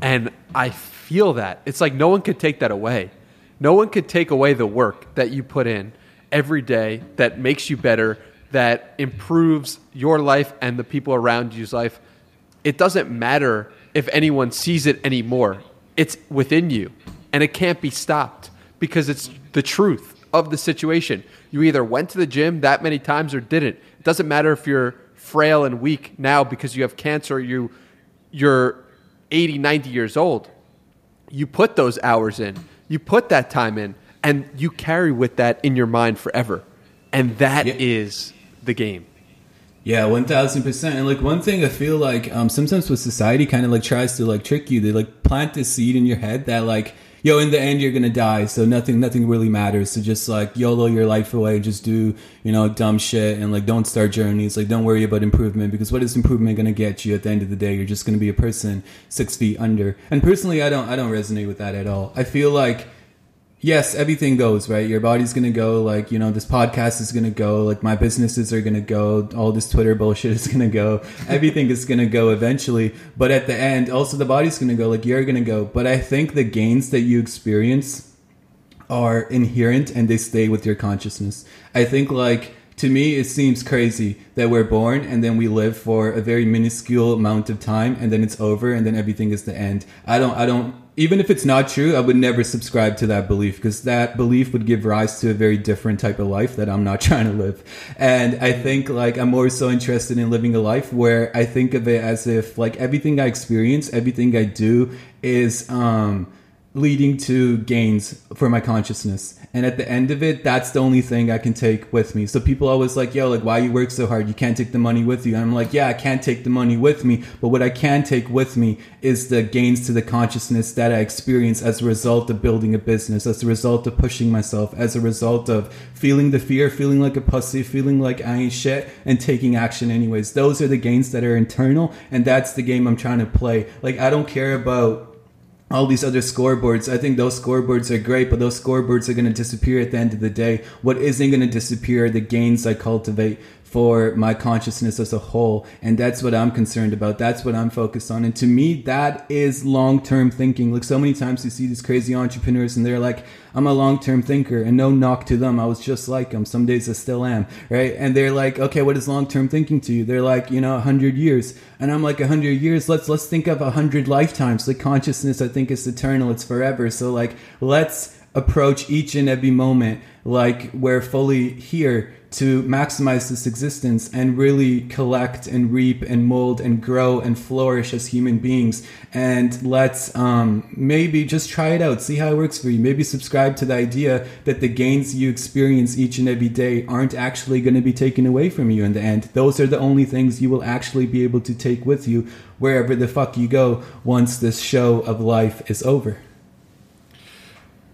and I feel that. It's like no one could take that away. No one could take away the work that you put in every day that makes you better, that improves your life and the people around you's life. It doesn't matter if anyone sees it anymore. It's within you and it can't be stopped because it's the truth of the situation. You either went to the gym that many times or didn't. It doesn't matter if you're frail and weak now because you have cancer you you're 80, 90 years old you put those hours in, you put that time in, and you carry with that in your mind forever. And that yeah. is the game. Yeah, one thousand percent. And like one thing, I feel like um, sometimes what society kind of like tries to like trick you. They like plant this seed in your head that like yo, in the end, you're gonna die, so nothing, nothing really matters. So just like YOLO your life away, just do, you know, dumb shit, and like don't start journeys. Like don't worry about improvement because what is improvement gonna get you at the end of the day? You're just gonna be a person six feet under. And personally, I don't, I don't resonate with that at all. I feel like yes, everything goes, right? Your body's going to go, like, you know, this podcast is going to go, like, my businesses are going to go, all this Twitter bullshit is going to go, everything is going to go eventually. But at the end, also the body's going to go, like, you're going to go. But I think the gains that you experience are inherent and they stay with your consciousness. I think, like, to me, it seems crazy that we're born and then we live for a very minuscule amount of time and then it's over and then everything is the end. I don't, I don't, even if it's not true, I would never subscribe to that belief because that belief would give rise to a very different type of life that I'm not trying to live. And I think like I'm more so interested in living a life where I think of it as if like everything I experience, everything I do is, um, leading to gains for my consciousness. And at the end of it, that's the only thing I can take with me. So people always like, yo, like, why you work so hard? You can't take the money with you. And I'm like, yeah, I can't take the money with me. But what I can take with me is the gains to the consciousness that I experience as a result of building a business, as a result of pushing myself, as a result of feeling the fear, feeling like a pussy, feeling like I ain't shit, and taking action anyways. Those are the gains that are internal. And that's the game I'm trying to play. Like, I don't care about all these other scoreboards. I think those scoreboards are great, but those scoreboards are going to disappear at the end of the day. What isn't going to disappear are the gains I cultivate for my consciousness as a whole. And that's what I'm concerned about. That's what I'm focused on. And to me, that is long term thinking. Like so many times you see these crazy entrepreneurs and they're like, I'm a long term thinker and no knock to them. I was just like them. Some days I still am. Right. And they're like, okay, what is long term thinking to you? They're like, you know, a hundred years. And I'm like, a hundred years. Let's, let's think of a hundred lifetimes. Like consciousness, I think is eternal. It's forever. So like, let's approach each and every moment like we're fully here to maximize this existence and really collect and reap and mold and grow and flourish as human beings. And let's um, maybe just try it out, see how it works for you. Maybe subscribe to the idea that the gains you experience each and every day aren't actually going to be taken away from you in the end. Those are the only things you will actually be able to take with you wherever the fuck you go once this show of life is over.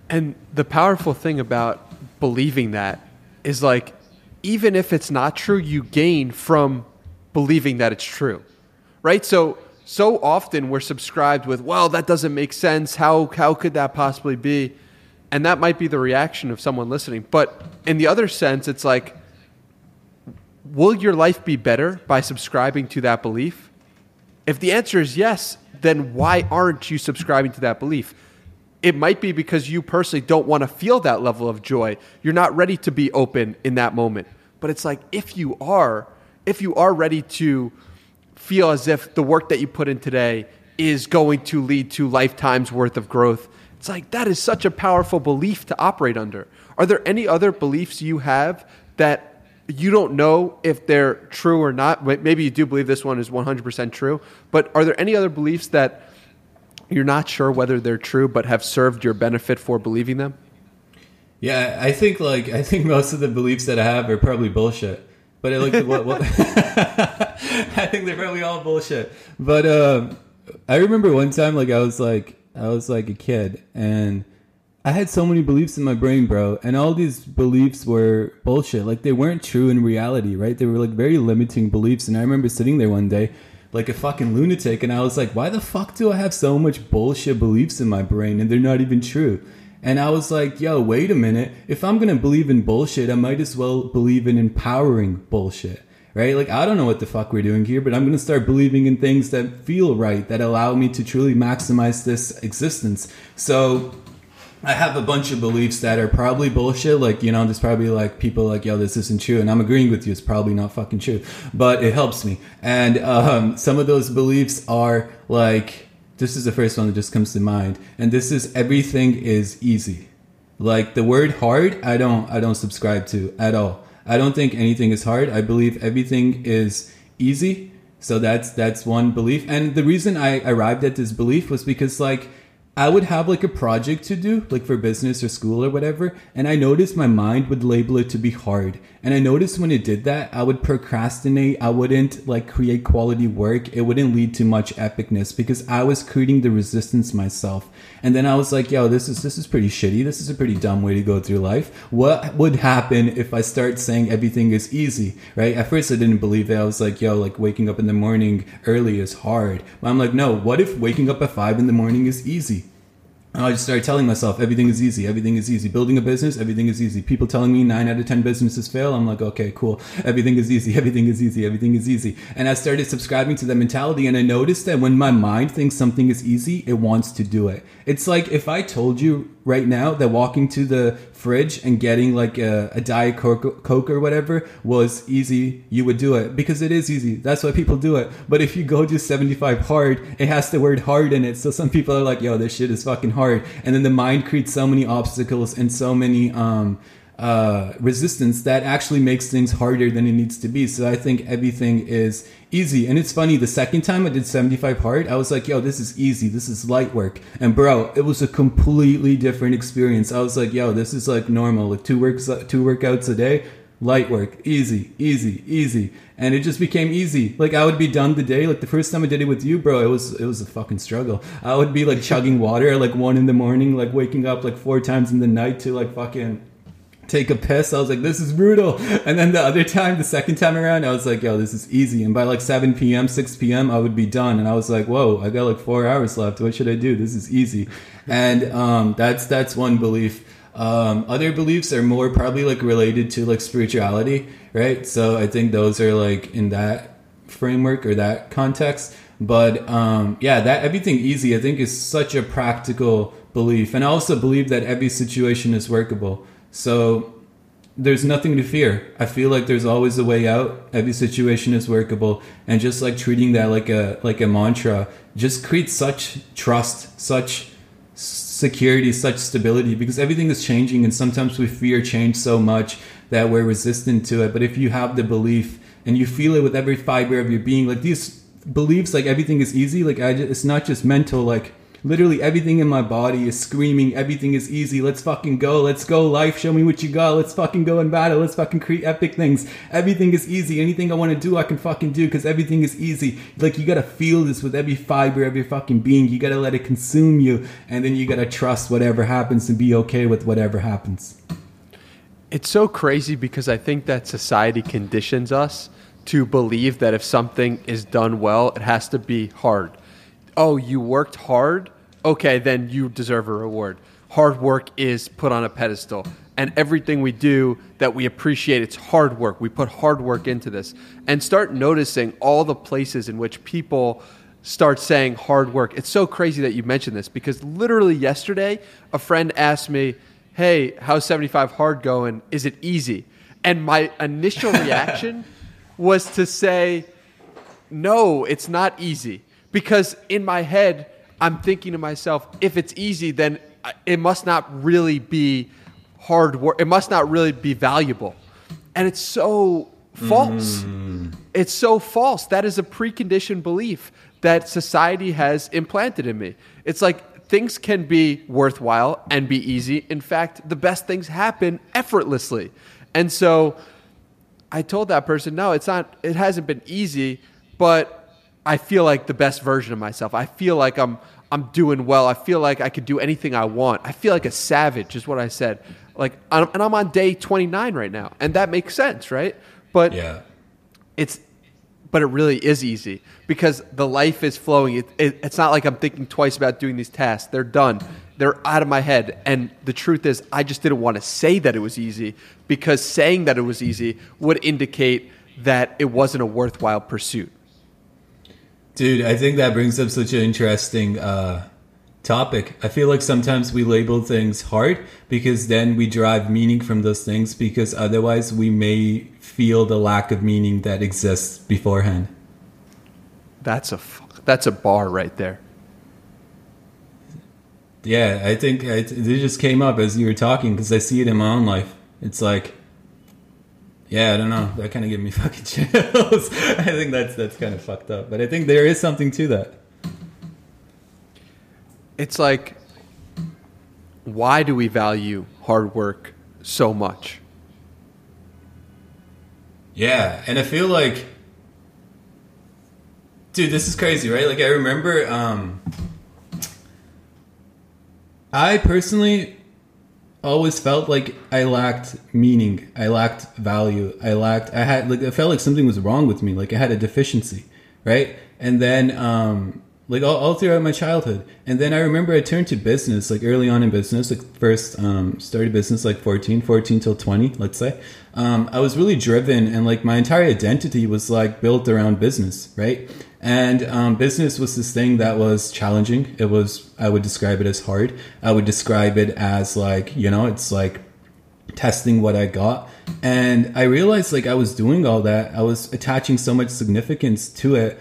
And the powerful thing about believing that is like even if it's not true, you gain from believing that it's true, right? So so often we're subscribed with, well, that doesn't make sense. How how could that possibly be? And that might be the reaction of someone listening. But in the other sense, it's like, will your life be better by subscribing to that belief? If the answer is yes, then why aren't you subscribing to that belief? It might be because you personally don't want to feel that level of joy. You're not ready to be open in that moment. But it's like if you are, if you are ready to feel as if the work that you put in today is going to lead to lifetimes worth of growth, it's like that is such a powerful belief to operate under. Are there any other beliefs you have that you don't know if they're true or not. Maybe you do believe this one is 100% true. But are there any other beliefs that you're not sure whether they're true but have served your benefit for believing them? Yeah, I think like I think most of the beliefs that I have are probably bullshit. But like what, what I think they're probably all bullshit. But um, I remember one time like I was like I was like a kid and I had so many beliefs in my brain, bro, and all these beliefs were bullshit. Like they weren't true in reality, right? They were like very limiting beliefs. And I remember sitting there one day like a fucking lunatic and I was like, why the fuck do I have so much bullshit beliefs in my brain and they're not even true? And I was like, yo, wait a minute. If I'm going to believe in bullshit, I might as well believe in empowering bullshit, right? Like, I don't know what the fuck we're doing here, but I'm going to start believing in things that feel right, that allow me to truly maximize this existence. So I have a bunch of beliefs that are probably bullshit. Like, you know, there's probably like people like, yo, this isn't true. And I'm agreeing with you. It's probably not fucking true, but it helps me. And um, some of those beliefs are like, this is the first one that just comes to mind. And this is everything is easy. Like the word hard, I don't, I don't subscribe to at all. I don't think anything is hard. I believe everything is easy. So that's, that's one belief. And the reason I arrived at this belief was because like, I would have like a project to do, like for business or school or whatever, and I noticed my mind would label it to be hard. And I noticed when it did that, I would procrastinate. I wouldn't like create quality work. It wouldn't lead to much epicness because I was creating the resistance myself. And then I was like, yo, this is this is pretty shitty. This is a pretty dumb way to go through life. What would happen if I start saying everything is easy? Right? At first I didn't believe it. I was like, yo, like waking up in the morning early is hard. But I'm like, no, what if waking up at five in the morning is easy? And I just started telling myself everything is easy, everything is easy. Building a business, everything is easy. People telling me nine out of ten businesses fail. I'm like, okay, cool. Everything is easy, everything is easy, everything is easy. And I started subscribing to that mentality, and I noticed that when my mind thinks something is easy, it wants to do it. It's like if I told you right now that walking to the fridge and getting like a, a diet coke, coke or whatever was easy, you would do it because it is easy. That's why people do it. But if you go to 75 hard, it has the word hard in it. So some people are like, yo, this shit is fucking hard. And then the mind creates so many obstacles and so many, um, uh, resistance that actually makes things harder than it needs to be. So I think everything is easy. And it's funny, the second time I did 75 hard, I was like, yo, this is easy. This is light work. And bro, it was a completely different experience. I was like, yo, this is like normal. Like two works, two workouts a day, light work, easy, easy, easy. And it just became easy. Like I would be done the day. Like the first time I did it with you, bro, it was it was a fucking struggle. I would be like chugging water at like one in the morning, like waking up like four times in the night to like fucking take a piss. I was like, this is brutal. And then the other time, the second time around, I was like, yo, this is easy. And by like 7 p.m., 6 p.m., I would be done. And I was like, whoa, I got like four hours left. What should I do? This is easy. And um, that's that's one belief. Um, other beliefs are more probably like related to like spirituality, right? So I think those are like in that framework or that context. But um, yeah, that everything easy, I think, is such a practical belief. And I also believe that every situation is workable. So there's nothing to fear. I feel like there's always a way out. Every situation is workable, and just like treating that like a like a mantra just creates such trust, such security, such stability because everything is changing, and sometimes we fear change so much that we're resistant to it. But if you have the belief and you feel it with every fiber of your being, like these beliefs, like everything is easy. Like I, just, it's not just mental. Like Literally everything in my body is screaming, everything is easy. Let's fucking go. Let's go. Life, show me what you got. Let's fucking go in battle. Let's fucking create epic things. Everything is easy. Anything I want to do, I can fucking do because everything is easy. Like you gotta feel this with every fiber of your fucking being. You gotta let it consume you. And then you gotta trust whatever happens and be okay with whatever happens. It's so crazy because I think that society conditions us to believe that if something is done well, it has to be hard oh, you worked hard, okay, then you deserve a reward. Hard work is put on a pedestal. And everything we do that we appreciate, it's hard work. We put hard work into this. And start noticing all the places in which people start saying hard work. It's so crazy that you mentioned this because literally yesterday, a friend asked me, Hey, how's 75 hard going? Is it easy? And my initial reaction was to say, No, it's not easy because in my head, I'm thinking to myself, if it's easy, then it must not really be hard work. It must not really be valuable. And it's so false. Mm. It's so false. That is a preconditioned belief that society has implanted in me. It's like things can be worthwhile and be easy. In fact, the best things happen effortlessly. And so I told that person, no, it's not, it hasn't been easy, but I feel like the best version of myself. I feel like I'm, I'm doing well. I feel like I could do anything I want. I feel like a savage, is what I said. Like, I'm, and I'm on day 29 right now, and that makes sense, right? But Yeah. it's but it really is easy because the life is flowing it, it, it's not like i'm thinking twice about doing these tasks they're done they're out of my head and the truth is i just didn't want to say that it was easy because saying that it was easy would indicate that it wasn't a worthwhile pursuit Dude, I think that brings up such an interesting uh, topic. I feel like sometimes we label things hard because then we derive meaning from those things because otherwise we may feel the lack of meaning that exists beforehand. that's a that's a bar right there Yeah, I think it, it just came up as you were talking because I see it in my own life. It's like, yeah, I don't know. That kind of gave me fucking chills. I think that's that's kind of fucked up, but I think there is something to that. it's like why do we value hard work so much Yeah, and I feel like, dude, this is crazy, right? Like I remember, um, I personally always felt like I lacked meaning, I lacked value, I lacked, I had like I felt like something was wrong with me, like I had a deficiency, right? And then, um, like all, all throughout my childhood, and then I remember I turned to business, like early on in business, like first um, started business like 14, 14 till 20, let's say. Um, I was really driven, and like my entire identity was like built around business, right? And um, business was this thing that was challenging. It was, I would describe it as hard. I would describe it as like, you know, it's like testing what I got. And I realized like I was doing all that. I was attaching so much significance to it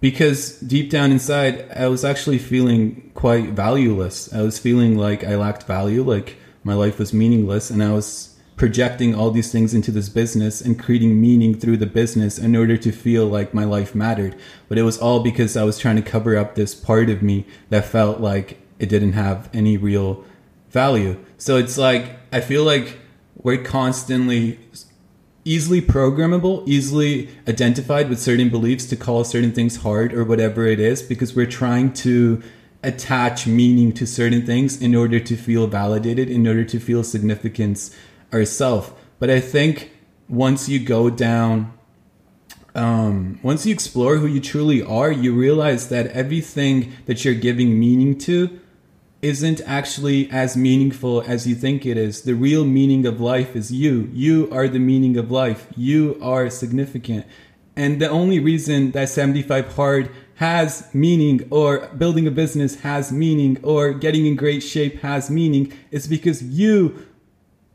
because deep down inside, I was actually feeling quite valueless. I was feeling like I lacked value, like my life was meaningless, and I was projecting all these things into this business and creating meaning through the business in order to feel like my life mattered. But it was all because I was trying to cover up this part of me that felt like it didn't have any real value. So it's like, I feel like we're constantly easily programmable, easily identified with certain beliefs to call certain things hard or whatever it is because we're trying to attach meaning to certain things in order to feel validated, in order to feel significance ourselves. But I think once you go down um, once you explore who you truly are, you realize that everything that you're giving meaning to isn't actually as meaningful as you think it is. The real meaning of life is you. You are the meaning of life. You are significant. And the only reason that 75 hard has meaning or building a business has meaning or getting in great shape has meaning is because you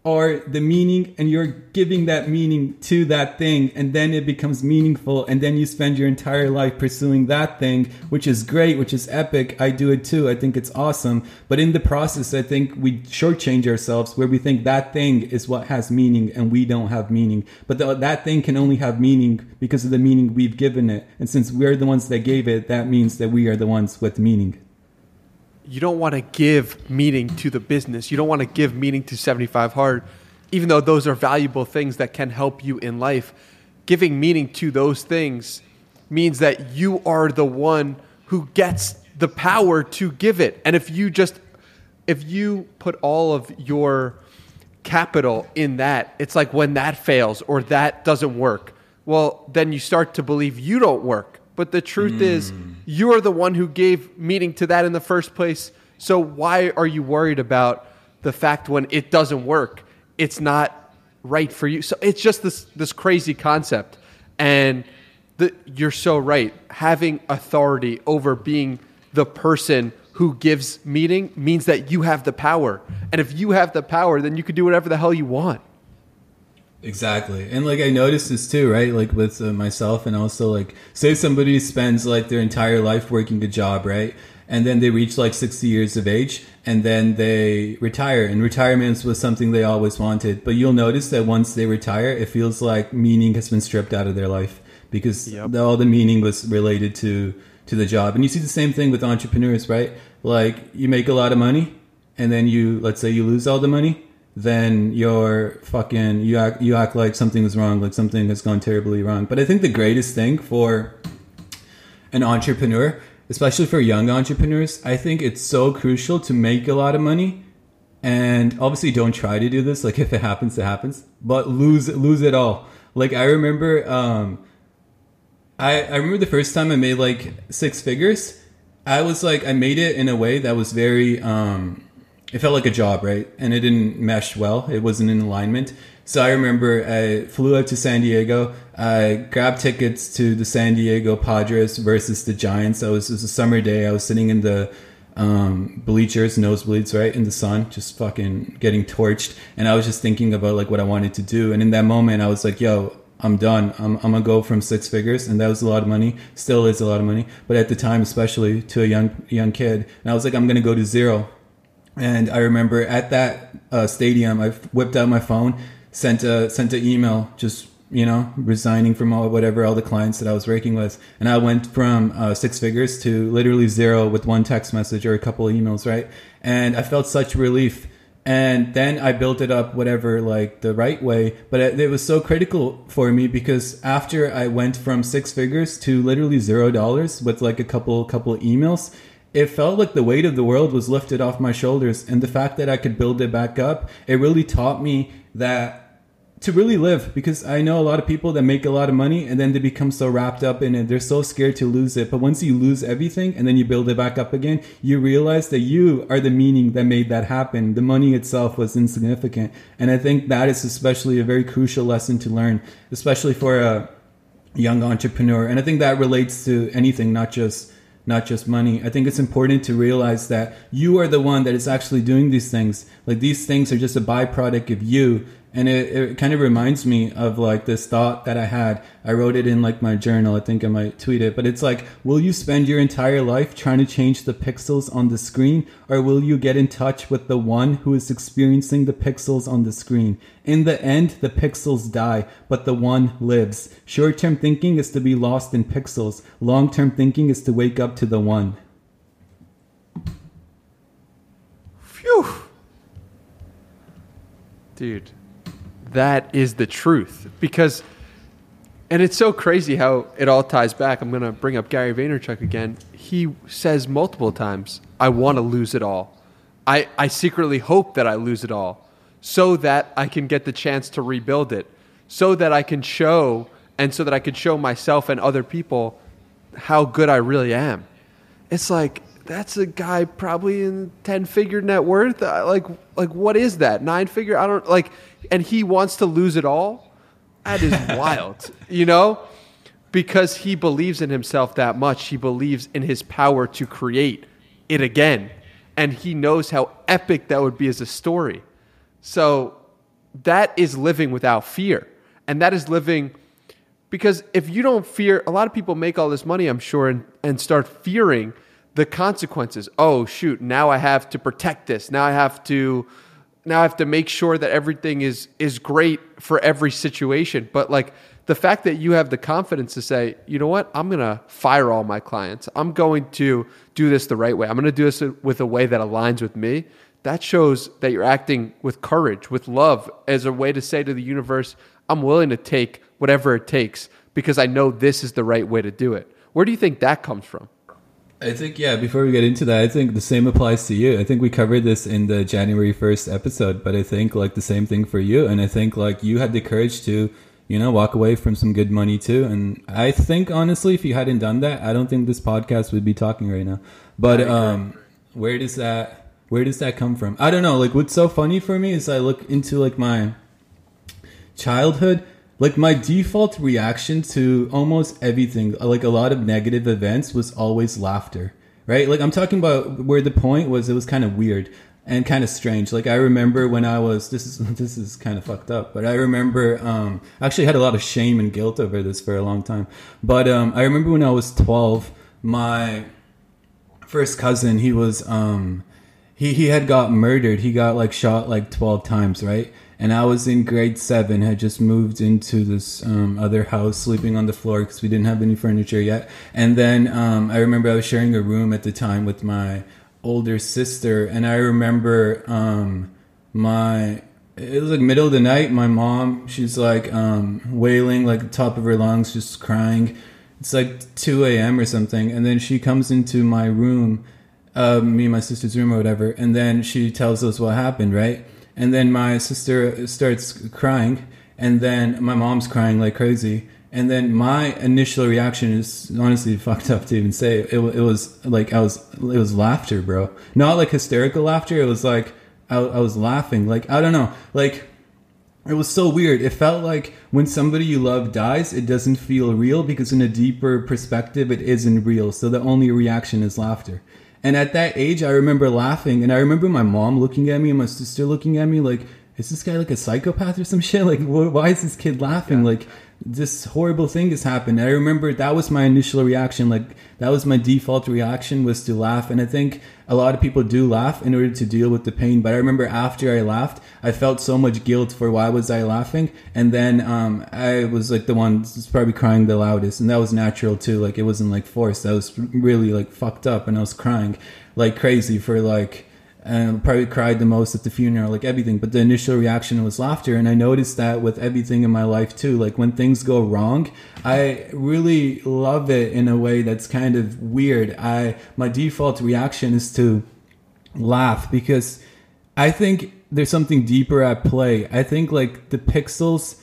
are the meaning and you're giving that meaning to that thing and then it becomes meaningful and then you spend your entire life pursuing that thing which is great which is epic. I do it too. I think it's awesome. But in the process i think we shortchange ourselves where we think that thing is what has meaning and we don't have meaning. But the, that thing can only have meaning because of the meaning we've given it. And since we're the ones that gave it that means that we are the ones with meaning you don't want to give meaning to the business. You don't want to give meaning to 75 hard, even though those are valuable things that can help you in life. Giving meaning to those things means that you are the one who gets the power to give it. And if you just if you put all of your capital in that, it's like when that fails or that doesn't work, well, then you start to believe you don't work. But the truth is, hmm. You're the one who gave meaning to that in the first place. So why are you worried about the fact when it doesn't work, it's not right for you? So it's just this this crazy concept, and the, you're so right. Having authority over being the person who gives meaning means that you have the power, and if you have the power, then you can do whatever the hell you want. Exactly. And like I noticed this too, right? Like with uh, myself and also like say somebody spends like their entire life working a job, right? and then they reach like 60 years of age and then they retire and retirement was something they always wanted but you'll notice that once they retire it feels like meaning has been stripped out of their life because Yep. all the meaning was related to to the job and you see the same thing with entrepreneurs right like you make a lot of money and then you let's say you lose all the money then you're fucking you act you act like something is wrong like something has gone terribly wrong but i think the greatest thing for an entrepreneur, especially for young entrepreneurs, I think it's so crucial to make a lot of money. And obviously, don't try to do this. Like, if it happens, it happens. But lose lose it all. Like, I remember, um, I I remember the first time I made like six figures. I was like, I made it in a way that was very, um, it felt like a job, right? And it didn't mesh well. It wasn't in alignment. So I remember I flew out to San Diego. I grabbed tickets to the San Diego Padres versus the Giants. I was, it was a summer day. I was sitting in the um, bleachers, nosebleeds, right in the sun, just fucking getting torched. And I was just thinking about like what I wanted to do. And in that moment, I was like, yo, I'm done. I'm, I'm gonna go from six figures, and that was a lot of money. Still is a lot of money, but at the time, especially to a young young kid, and I was like, I'm gonna go to zero. And I remember at that uh, stadium, I whipped out my phone, sent a sent an email, just you know, resigning from all whatever all the clients that I was working with, and I went from uh, six figures to literally zero with one text message or a couple of emails, right? And I felt such relief. And then I built it up, whatever, like the right way. But it, it was so critical for me because after I went from six figures to literally zero dollars with like a couple couple emails, it felt like the weight of the world was lifted off my shoulders and the fact that i could build it back up it really taught me that to really live because i know a lot of people that make a lot of money and then they become so wrapped up in it they're so scared to lose it. But once you lose everything and then you build it back up again you realize that you are the meaning that made that happen. The money itself was insignificant. And i think that is especially a very crucial lesson to learn especially for a young entrepreneur. And i think that relates to anything not just not just money. I think it's important to realize that you are the one that is actually doing these things. Like these things are just a byproduct of you. And it, it kind of reminds me of like this thought that I had. I wrote it in like my journal. I think I might tweet it, but it's like, will you spend your entire life trying to change the pixels on the screen or will you get in touch with the one who is experiencing the pixels on the screen? In the end, the pixels die, but the one lives. Short term thinking is to be lost in pixels. Long term thinking is to wake up to the one. Phew. Dude, that is the truth. Because, and it's so crazy how it all ties back. I'm going to bring up Gary Vaynerchuk again. He says multiple times, I want to lose it all. I, I secretly hope that I lose it all so that I can get the chance to rebuild it, so that I can show and so that I could show myself and other people how good I really am. It's like that's a guy probably in ten figure net worth. Like like what is that? Nine figure? I don't like. And he wants to lose it all. That is wild, you know, because he believes in himself that much. He believes in his power to create it again, and he knows how epic that would be as a story. So that is living without fear, and that is living because if you don't fear, a lot of people make all this money, I'm sure, and, and start fearing the consequences. Oh, shoot, now I have to protect this. Now I have to now I have to make sure that everything is is great for every situation. But like the fact that you have the confidence to say, you know what, I'm gonna fire all my clients. I'm going to do this the right way. I'm gonna do this with a way that aligns with me. That shows that you're acting with courage, with love, as a way to say to the universe, I'm willing to take whatever it takes because I know this is the right way to do it. Where do you think that comes from? I think yeah. Before we get into that, I think the same applies to you. I think we covered this in the January first episode, but I think like the same thing for you. And I think like you had the courage to, you know, walk away from some good money too. And I think honestly, if you hadn't done that, I don't think this podcast would be talking right now. But um, where does that where does that come from? I don't know. Like what's so funny for me is I look into like my childhood like my default reaction to almost everything like a lot of negative events was always laughter right like i'm talking about where the point was it was kind of weird and kind of strange like i remember when i was this is this is kind of fucked up but i remember um I actually had a lot of shame and guilt over this for a long time but um i remember when i was 12 my first cousin, he was um he he had got murdered. He got like shot like 12 times, right? And I was in grade 7, had just moved into this um, other house sleeping on the floor because we didn't have any furniture yet. And then um, I remember I was sharing a room at the time with my older sister and I remember um my it was like middle of the night. My mom, she's like um, wailing like top of her lungs, just crying. It's like 2 a.m. or something, and then she comes into my room, uh, me and my sister's room or whatever, and then she tells us what happened, right? And then my sister starts crying, and then my mom's crying like crazy. And then my initial reaction is honestly fucked up to even say. It, it was like I was, it was laughter, bro. Not like hysterical laughter. It was like I, I was laughing. Like I don't know. Like it was so weird. It felt like when somebody you love dies, it doesn't feel real because in a deeper perspective, it isn't real. So the only reaction is laughter. And at that age, I remember laughing, and I remember my mom looking at me and my sister looking at me like, "Is this guy like a psychopath or some shit? Like, why is this kid laughing? Yeah. Like, this horrible thing has happened. I remember that was my initial reaction. Like that was my default reaction was to laugh. And I think a lot of people do laugh in order to deal with the pain. But I remember after I laughed, I felt so much guilt for why was I laughing. And then um, I was like the one probably crying the loudest, and that was natural too. Like it wasn't like forced. I was really like fucked up, and I was crying like crazy for like and probably cried the most at the funeral, like everything. But the initial reaction was laughter. And I noticed that with everything in my life too. Like when things go wrong, I really love it in a way that's kind of weird. I, my default reaction is to laugh because I think there's something deeper at play. I think like the pixels,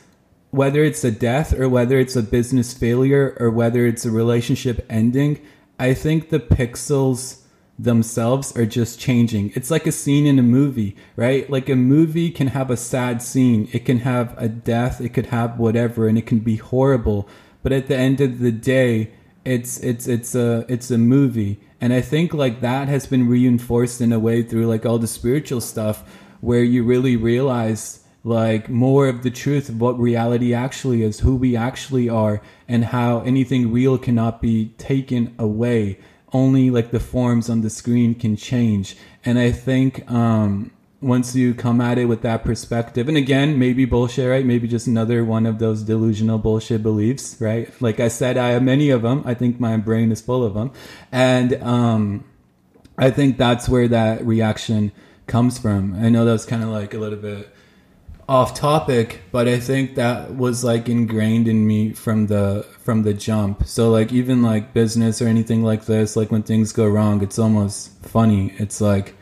whether it's a death or whether it's a business failure or whether it's a relationship ending, I think the pixels themselves are just changing. It's like a scene in a movie, right? Like a movie can have a sad scene, it can have a death, it could have whatever, and it can be horrible. But at the end of the day, it's it's it's a it's a movie, and I think like that has been reinforced in a way through like all the spiritual stuff, where you really realize like more of the truth of what reality actually is, who we actually are, and how anything real cannot be taken away only like the forms on the screen can change. And I think um, once you come at it with that perspective, and again, maybe bullshit, right? Maybe just another one of those delusional bullshit beliefs, right? Like I said, I have many of them. I think my brain is full of them. And um, I think that's where that reaction comes from. I know that was kind of like a little bit off topic, but I think that was like ingrained in me from the from the jump. So like even like business or anything like this, like when things go wrong, it's almost funny. It's like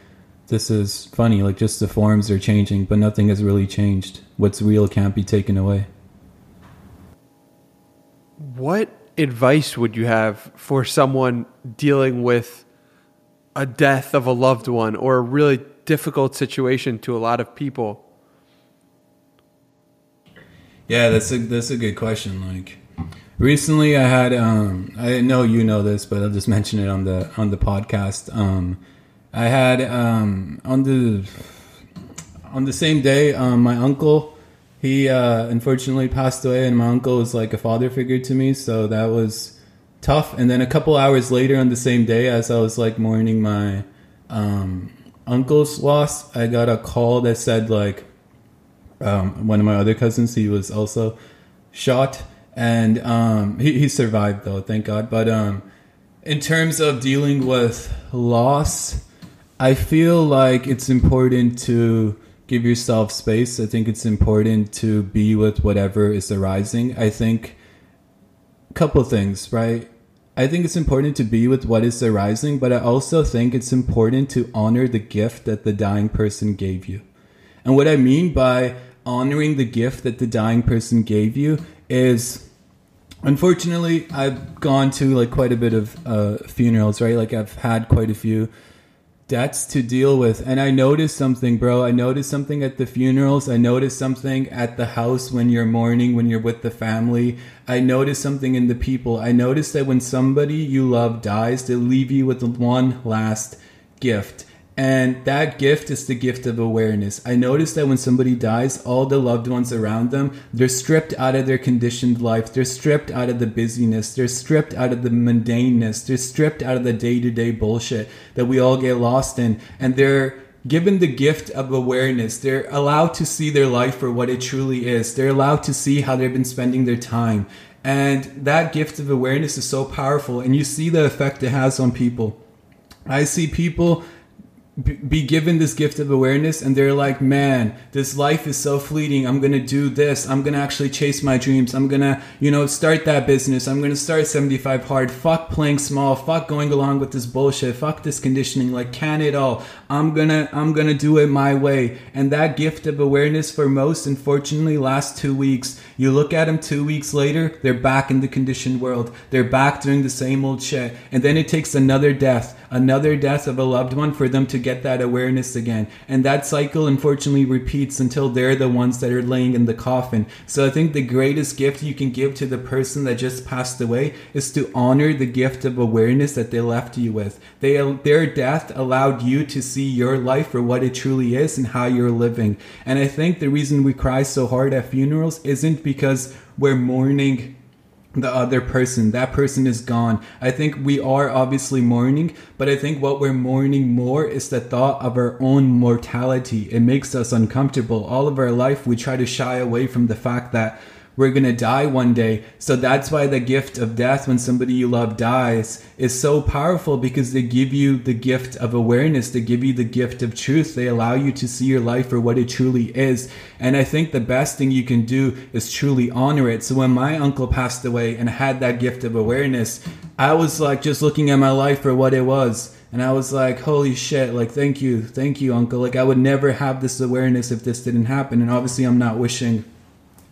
this is funny, like just the forms are changing, but nothing has really changed. What's real can't be taken away. What advice would you have for someone dealing with a death of a loved one or a really difficult situation to a lot of people? Yeah, that's a that's a good question. Like recently, I had um, I know you know this, but I'll just mention it on the on the podcast. Um, I had um, on the on the same day, um, my uncle he uh, unfortunately passed away, and my uncle was like a father figure to me, so that was tough. And then a couple hours later, on the same day, as I was like mourning my um, uncle's loss, I got a call that said like um, one of my other cousins, he was also shot, and um, he, he survived though, thank God. But um, in terms of dealing with loss, I feel like it's important to give yourself space. I think it's important to be with whatever is arising. I think a couple things, right? I think it's important to be with what is arising, but I also think it's important to honor the gift that the dying person gave you. And what I mean by honoring the gift that the dying person gave you is unfortunately i've gone to like quite a bit of uh, funerals right? Like i've had quite a few debts to deal with. And i noticed something bro. I noticed something at the funerals. I noticed something at the house when you're mourning when you're with the family. I noticed something in the people. I noticed that when somebody you love dies they leave you with one last gift And that gift is the gift of awareness. I noticed that when somebody dies, all the loved ones around them, they're stripped out of their conditioned life. They're stripped out of the busyness. They're stripped out of the mundaneness. They're stripped out of the day to day bullshit that we all get lost in. And they're given the gift of awareness. They're allowed to see their life for what it truly is. They're allowed to see how they've been spending their time. And that gift of awareness is so powerful. And you see the effect it has on people. I see people be given this gift of awareness and they're like man this life is so fleeting. I'm gonna do this. I'm gonna actually chase my dreams. I'm gonna you know start that business. I'm gonna start 75 hard. Fuck playing small. Fuck going along with this bullshit. Fuck this conditioning. Like can it all? I'm gonna i'm gonna do it my way. And that gift of awareness for most unfortunately lasts two weeks. You look at them two weeks later they're back in the conditioned world. They're back doing the same old shit. And then it takes another death another death of a loved one for them to get that awareness again. And that cycle unfortunately repeats until they're the ones that are laying in the coffin. So I think the greatest gift you can give to the person that just passed away is to honor the gift of awareness that they left you with. They, their death allowed you to see your life for what it truly is and how you're living. And I think the reason we cry so hard at funerals isn't because we're mourning the other person. That person is gone. I think we are obviously mourning, but I think what we're mourning more is the thought of our own mortality. It makes us uncomfortable. All of our life, we try to shy away from the fact that we're going to die one day. So that's why the gift of death when somebody you love dies is so powerful because they give you the gift of awareness. They give you the gift of truth. They allow you to see your life for what it truly is. And I think the best thing you can do is truly honor it. So when my uncle passed away and had that gift of awareness, I was like just looking at my life for what it was. And I was like, holy shit, like, thank you, thank you, uncle. Like, I would never have this awareness if this didn't happen. And obviously, I'm not wishing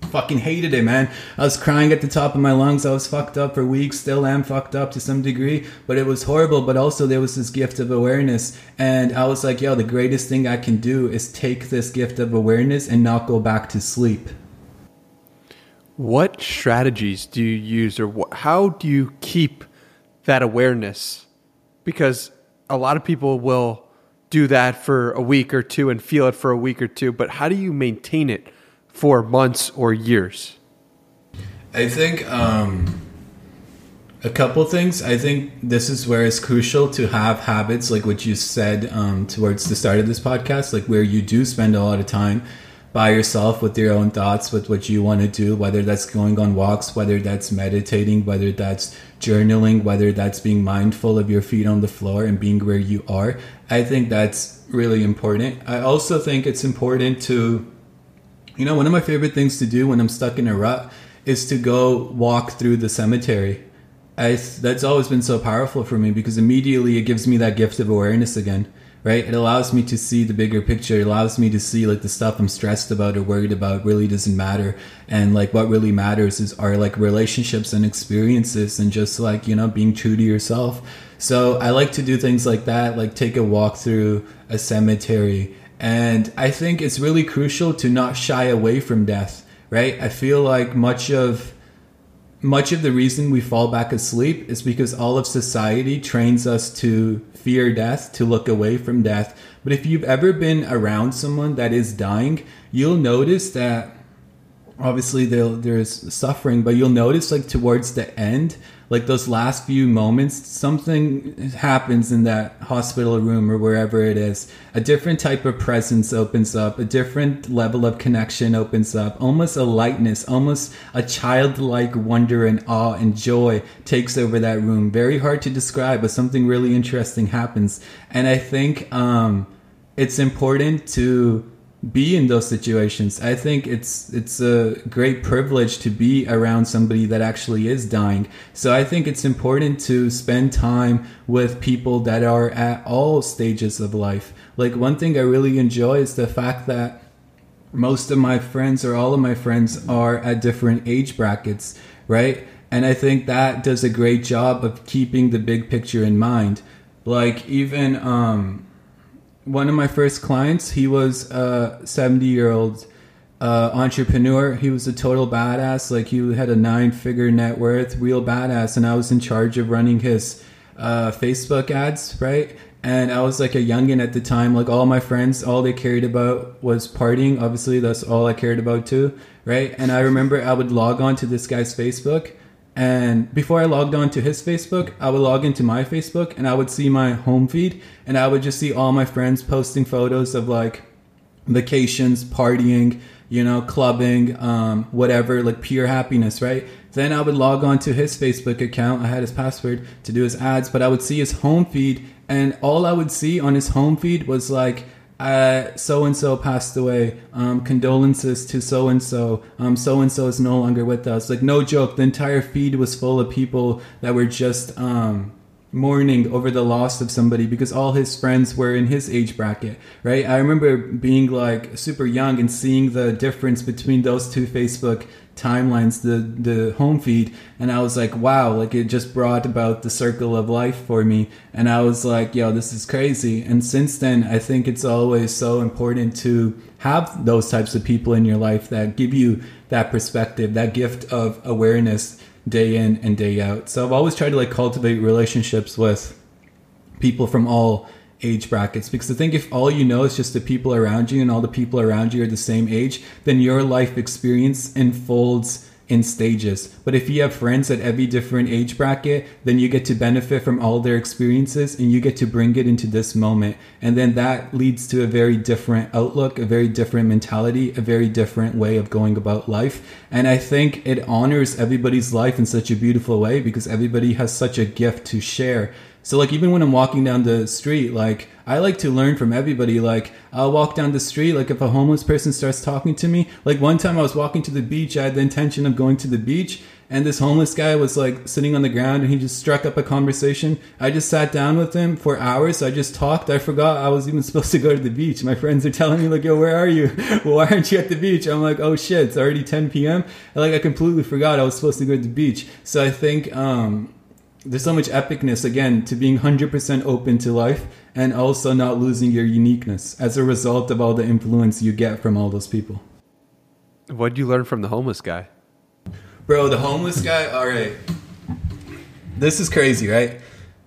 fucking hated it, man. I was crying at the top of my lungs. I was fucked up for weeks, still am fucked up to some degree, but it was horrible. But also, there was this gift of awareness. And I was like, yo, the greatest thing I can do is take this gift of awareness and not go back to sleep. What strategies do you use, or wh- how do you keep that awareness? Because a lot of people will do that for a week or two and feel it for a week or two, but how do you maintain it for months or years? I think um, a couple things. I think this is where it's crucial to have habits like what you said um, towards the start of this podcast, like where you do spend a lot of time by yourself with your own thoughts, with what you want to do, whether that's going on walks, whether that's meditating, whether that's journaling, whether that's being mindful of your feet on the floor and being where you are. I think that's really important. I also think it's important to you know, one of my favorite things to do when I'm stuck in a rut is to go walk through the cemetery. I, that's always been so powerful for me because immediately it gives me that gift of awareness again, right? It allows me to see the bigger picture. It allows me to see like the stuff I'm stressed about or worried about really doesn't matter. And like what really matters is are like relationships and experiences and just like, you know, being true to yourself. So I like to do things like that, like take a walk through a cemetery and I think it's really crucial to not shy away from death, right? I feel like much of much of the reason we fall back asleep is because all of society trains us to fear death, to look away from death. But if you've ever been around someone that is dying, you'll notice that obviously there's suffering, but you'll notice like towards the end, like those last few moments, something happens in that hospital room or wherever it is. A different type of presence opens up, a different level of connection opens up, almost a lightness, almost a childlike wonder and awe and joy takes over that room. Very hard to describe, but something really interesting happens. And I think um, it's important to be in those situations. I think it's it's a great privilege to be around somebody that actually is dying. So I think it's important to spend time with people that are at all stages of life. Like one thing I really enjoy is the fact that most of my friends or all of my friends are at different age brackets, right? And I think that does a great job of keeping the big picture in mind. Like even um one of my first clients, he was a 70 year old uh, entrepreneur. He was a total badass. Like he had a nine figure net worth, real badass. And I was in charge of running his uh, Facebook ads, right? And I was like a youngin at the time. Like all my friends, all they cared about was partying. Obviously, that's all I cared about too, right? And I remember I would log on to this guy's Facebook, and before I logged on to his Facebook, I would log into my Facebook, and I would see my home feed, and I would just see all my friends posting photos of like vacations, partying, you know, clubbing, um, whatever, like pure happiness, right? Then I would log on to his Facebook account. I had his password to do his ads, but I would see his home feed, and all I would see on his home feed was like, so and so passed away. Um, condolences to so and so. Um So and so is no longer with us. Like no joke, the entire feed was full of people that were just um, mourning over the loss of somebody because all his friends were in his age bracket, right? I remember being like super young and seeing the difference between those two Facebook timelines, the the home feed, and I was like, wow, like it just brought about the circle of life for me, and I was like, yo, this is crazy. And since then, I think it's always so important to have those types of people in your life that give you that perspective, that gift of awareness day in and day out. So I've always tried to like cultivate relationships with people from all age brackets because I think if all you know is just the people around you and all the people around you are the same age, then your life experience unfolds in stages. But if you have friends at every different age bracket, then you get to benefit from all their experiences and you get to bring it into this moment. And then that leads to a very different outlook, a very different mentality, a very different way of going about life. And I think it honors everybody's life in such a beautiful way because everybody has such a gift to share. So like even when I'm walking down the street, like I like to learn from everybody. Like I'll walk down the street, like if a homeless person starts talking to me, like one time I was walking to the beach, I had the intention of going to the beach, and this homeless guy was like sitting on the ground and he just struck up a conversation. I just sat down with him for hours. I just talked. I forgot I was even supposed to go to the beach. My friends are telling me like, "Yo, where are you? Why aren't you at the beach?" I'm like, "Oh shit, it's already 10 p.m." And, like I completely forgot I was supposed to go to the beach. So I think um there's so much epicness again to being 100% open to life and also not losing your uniqueness as a result of all the influence you get from all those people. What did you learn from the homeless guy? Bro, the homeless guy, all right. This is crazy, right?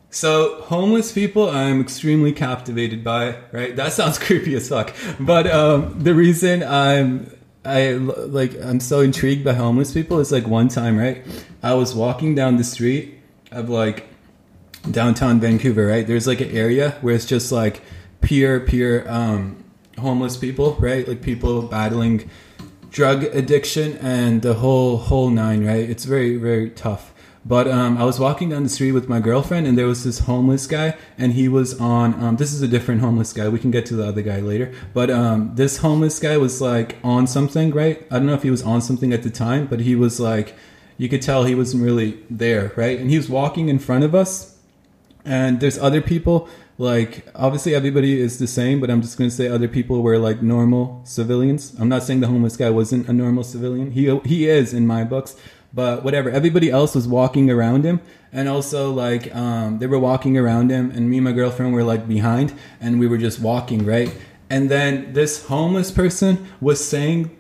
So, homeless people, I'm extremely captivated by, right? That sounds creepy as fuck. But um, the reason I'm I like I'm so intrigued by homeless people is like one time, right? I was walking down the street of like downtown Vancouver, right? There's like an area where it's just like pure, pure um, homeless people, right? Like people battling drug addiction and the whole whole nine, right? It's very, very tough. But um, I was walking down the street with my girlfriend, and there was this homeless guy, and he was on. Um, this is a different homeless guy. We can get to the other guy later. But um, this homeless guy was like on something, right? I don't know if he was on something at the time, but he was like you could tell he wasn't really there, right? And he was walking in front of us, and there's other people. Like obviously everybody is the same, but I'm just gonna say other people were like normal civilians. I'm not saying the homeless guy wasn't a normal civilian. He he is in my books, but whatever. Everybody else was walking around him, and also like um, they were walking around him, and me and my girlfriend were like behind, and we were just walking right. And then this homeless person was saying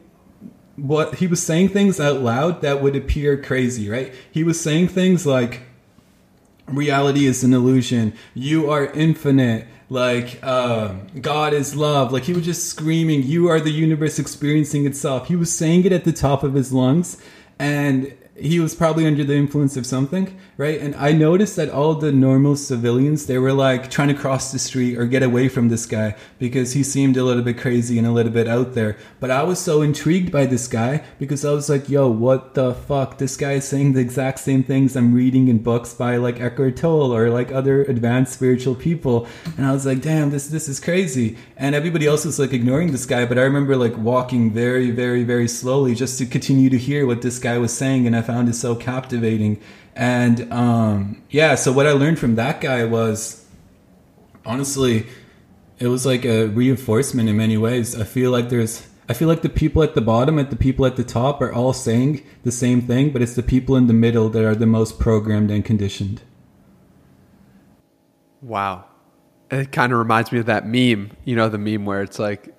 what he was saying things out loud that would appear crazy, right? He was saying things like reality is an illusion, you are infinite, like uh, God is love. Like he was just screaming, "You are the universe experiencing itself." He was saying it at the top of his lungs, and he was probably under the influence of something, right? And I noticed that all the normal civilians, they were like trying to cross the street or get away from this guy because he seemed a little bit crazy and a little bit out there. But I was so intrigued by this guy because I was like, yo, what the fuck? This guy is saying the exact same things I'm reading in books by like Eckhart Tolle or like other advanced spiritual people. And I was like, damn, this this is crazy. And everybody else was like ignoring this guy, but I remember like walking very, very, very slowly just to continue to hear what this guy was saying and I found it so captivating. And um, yeah, so what I learned from that guy was honestly, it was like a reinforcement in many ways. I feel like there's, I feel like the people at the bottom and the people at the top are all saying the same thing, but it's the people in the middle that are the most programmed and conditioned. Wow. It kind of reminds me of that meme, you know, the meme where it's like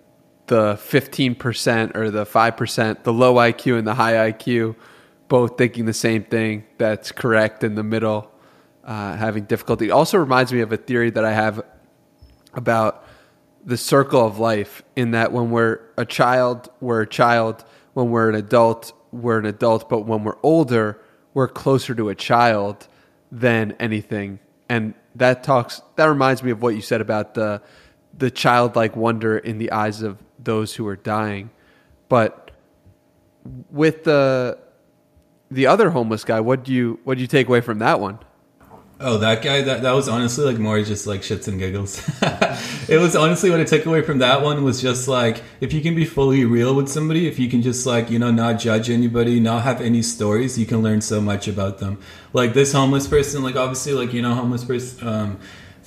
the 15% or the 5%, the low IQ and the high IQ both thinking the same thing that's correct in the middle uh, having difficulty. It also reminds me of a theory that I have about the circle of life. In that, when we're a child, we're a child. When we're an adult, we're an adult. But when we're older, we're closer to a child than anything. And that talks. That reminds me of what you said about the the childlike wonder in the eyes of those who are dying. But with the the other homeless guy, what do you what do you take away from that one? Oh, that guy, that, that was honestly like more just like shits and giggles. it was honestly what I took away from that one was just like, if you can be fully real with somebody, if you can just like, you know, not judge anybody, not have any stories, you can learn so much about them. Like this homeless person, like obviously, like, you know, homeless person, um,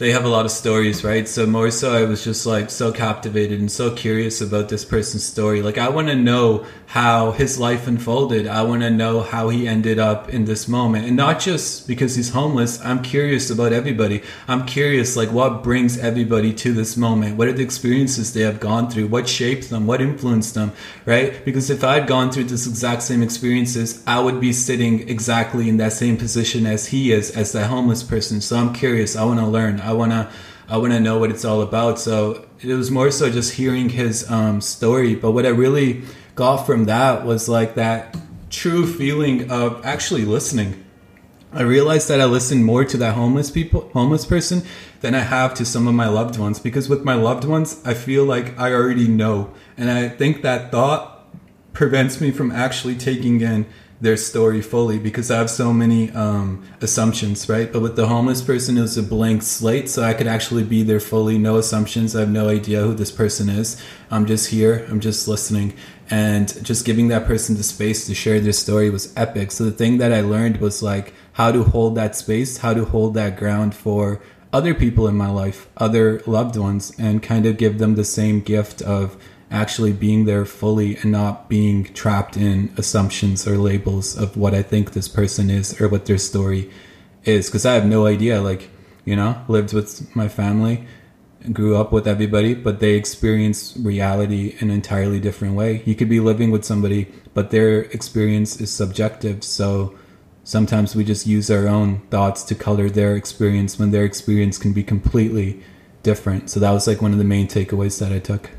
they have a lot of stories, right? So more so, I was just like so captivated and so curious about this person's story. Like I want to know how his life unfolded. I want to know how he ended up in this moment, and not just because he's homeless. I'm curious about everybody. I'm curious, like what brings everybody to this moment. What are the experiences they have gone through? What shaped them? What influenced them? Right? Because if I had gone through this exact same experiences, I would be sitting exactly in that same position as he is, as that homeless person. So I'm curious. I want to learn. I want to I want to know what it's all about. So it was more so just hearing his um, story. But what I really got from that was like that true feeling of actually listening. I realized that I listen more to that homeless people, homeless person, than I have to some of my loved ones. Because with my loved ones, I feel like I already know, and I think that thought prevents me from actually taking in their story fully because I have so many um, assumptions, right? But with the homeless person, it was a blank slate, so I could actually be there fully, no assumptions. I have no idea who this person is. I'm just here, I'm just listening. And just giving that person the space to share their story was epic. So the thing that I learned was like how to hold that space, how to hold that ground for other people in my life, other loved ones, and kind of give them the same gift of actually being there fully and not being trapped in assumptions or labels of what I think this person is or what their story is. Because I have no idea. Like, you know, lived with my family, grew up with everybody, but they experience reality in an entirely different way. You could be living with somebody, but their experience is subjective. So sometimes we just use our own thoughts to color their experience when their experience can be completely different. So that was like one of the main takeaways that I took.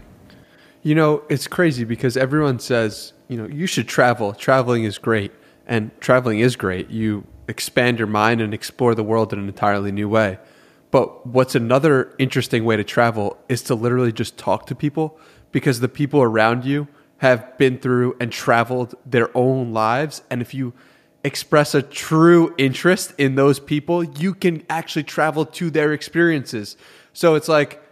You know, it's crazy because everyone says, you know, you should travel. Traveling is great. And traveling is great. You expand your mind and explore the world in an entirely new way. But what's another interesting way to travel is to literally just talk to people because the people around you have been through and traveled their own lives. And if you express a true interest in those people, you can actually travel to their experiences. So it's like,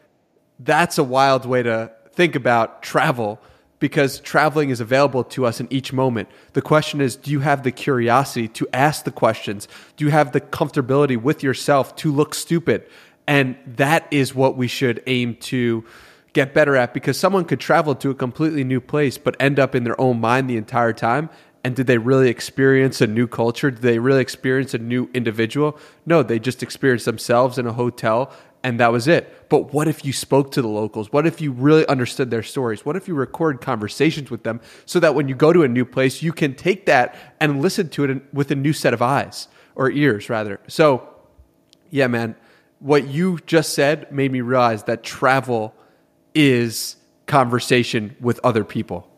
that's a wild way to think about travel because traveling is available to us in each moment. The question is do you have the curiosity to ask the questions? Do you have the comfortability with yourself to look stupid? And that is what we should aim to get better at because someone could travel to a completely new place but end up in their own mind the entire time. And did they really experience a new culture? Did they really experience a new individual? No, they just experienced themselves in a hotel and that was it. But what if you spoke to the locals? What if you really understood their stories? What if you record conversations with them so that when you go to a new place, you can take that and listen to it with a new set of eyes or ears, rather? So, yeah, man, what you just said made me realize that travel is conversation with other people.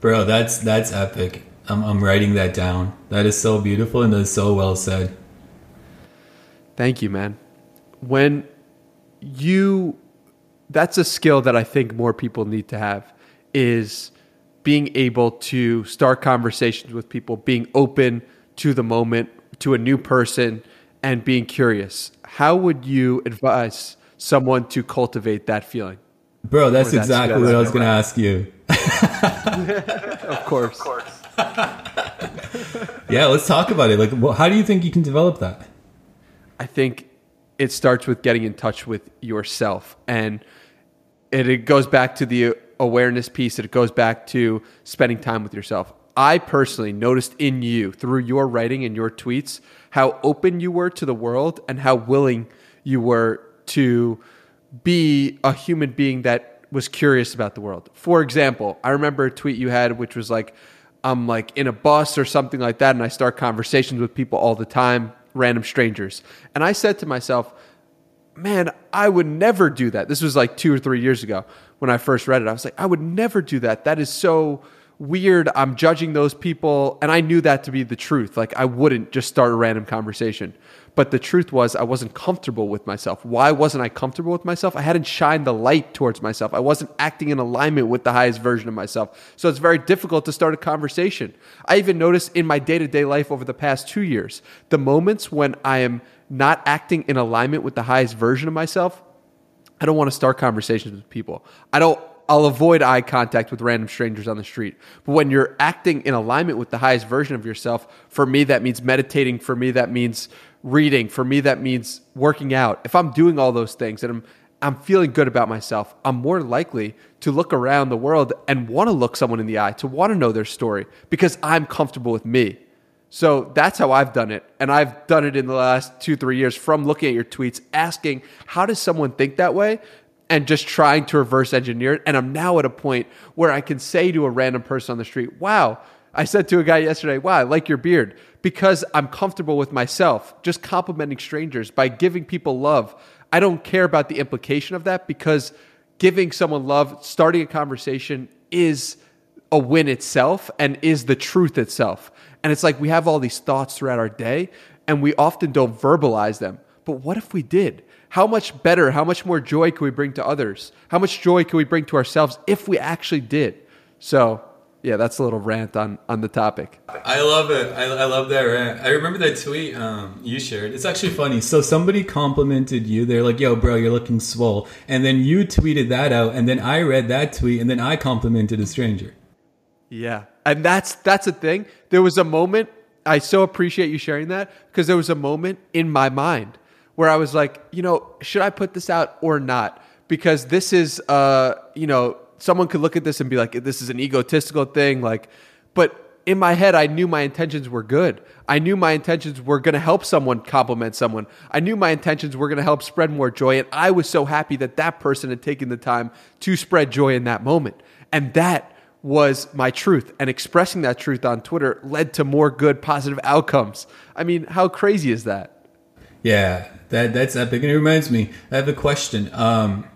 Bro, that's that's epic. I'm, I'm writing that down. That is so beautiful and that is so well said. Thank you, man. When you that's a skill that I think more people need to have is being able to start conversations with people, being open to the moment, to a new person, and being curious. How would you advise someone to cultivate that feeling? Bro, that's exactly what I was going to ask you. of course. Of course. yeah, let's talk about it. Like, well, how do you think you can develop that? I think it starts with getting in touch with yourself. And it, it goes back to the awareness piece. It goes back to spending time with yourself. I personally noticed in you through your writing and your tweets how open you were to the world and how willing you were to be a human being that was curious about the world. For example i remember a tweet you had which was like i'm like in a bus or something like that and i start conversations with people all the time random strangers. And I said to myself, man, I would never do that. This was like two or three years ago when I first read it. I was like, I would never do that. That is so weird. I'm judging those people. And I knew that to be the truth. Like, I wouldn't just start a random conversation. But the truth was, I wasn't comfortable with myself. Why wasn't I comfortable with myself? I hadn't shined the light towards myself. I wasn't acting in alignment with the highest version of myself. So it's very difficult to start a conversation. I even noticed in my day to day life over the past two years, the moments when I am not acting in alignment with the highest version of myself, I don't want to start conversations with people. I don't I'll avoid eye contact with random strangers on the street. But when you're acting in alignment with the highest version of yourself, for me that means meditating, for me that means reading, for me that means working out. If I'm doing all those things and I'm I'm feeling good about myself, I'm more likely to look around the world and want to look someone in the eye, to want to know their story because I'm comfortable with me. So that's how I've done it. And I've done it in the last two, three years from looking at your tweets, asking, how does someone think that way? And just trying to reverse engineer it. And I'm now at a point where I can say to a random person on the street, wow, I said to a guy yesterday, wow, I like your beard because I'm comfortable with myself, just complimenting strangers by giving people love. I don't care about the implication of that because giving someone love, starting a conversation is a win itself and is the truth itself. And it's like we have all these thoughts throughout our day and we often don't verbalize them. But what if we did? How much better, how much more joy can we bring to others? How much joy can we bring to ourselves if we actually did? So, yeah, that's a little rant on on the topic. I love it. I, I love that rant. I remember that tweet um, you shared. It's actually funny. So somebody complimented you. They're like, "Yo, bro, you're looking swole," and then you tweeted that out, and then I read that tweet, and then I complimented a stranger. Yeah. And that's that's a thing. There was a moment I so appreciate you sharing that because there was a moment in my mind where I was like, you know, should I put this out or not? Because this is uh, you know, someone could look at this and be like, this is an egotistical thing, like but in my head, I knew my intentions were good. I knew my intentions were going to help someone compliment someone. I knew my intentions were going to help spread more joy. And I was so happy that that person had taken the time to spread joy in that moment. And that was my truth. And expressing that truth on Twitter led to more good, positive outcomes. I mean, how crazy is that? Yeah, that that's epic. And it reminds me, I have a question. Um,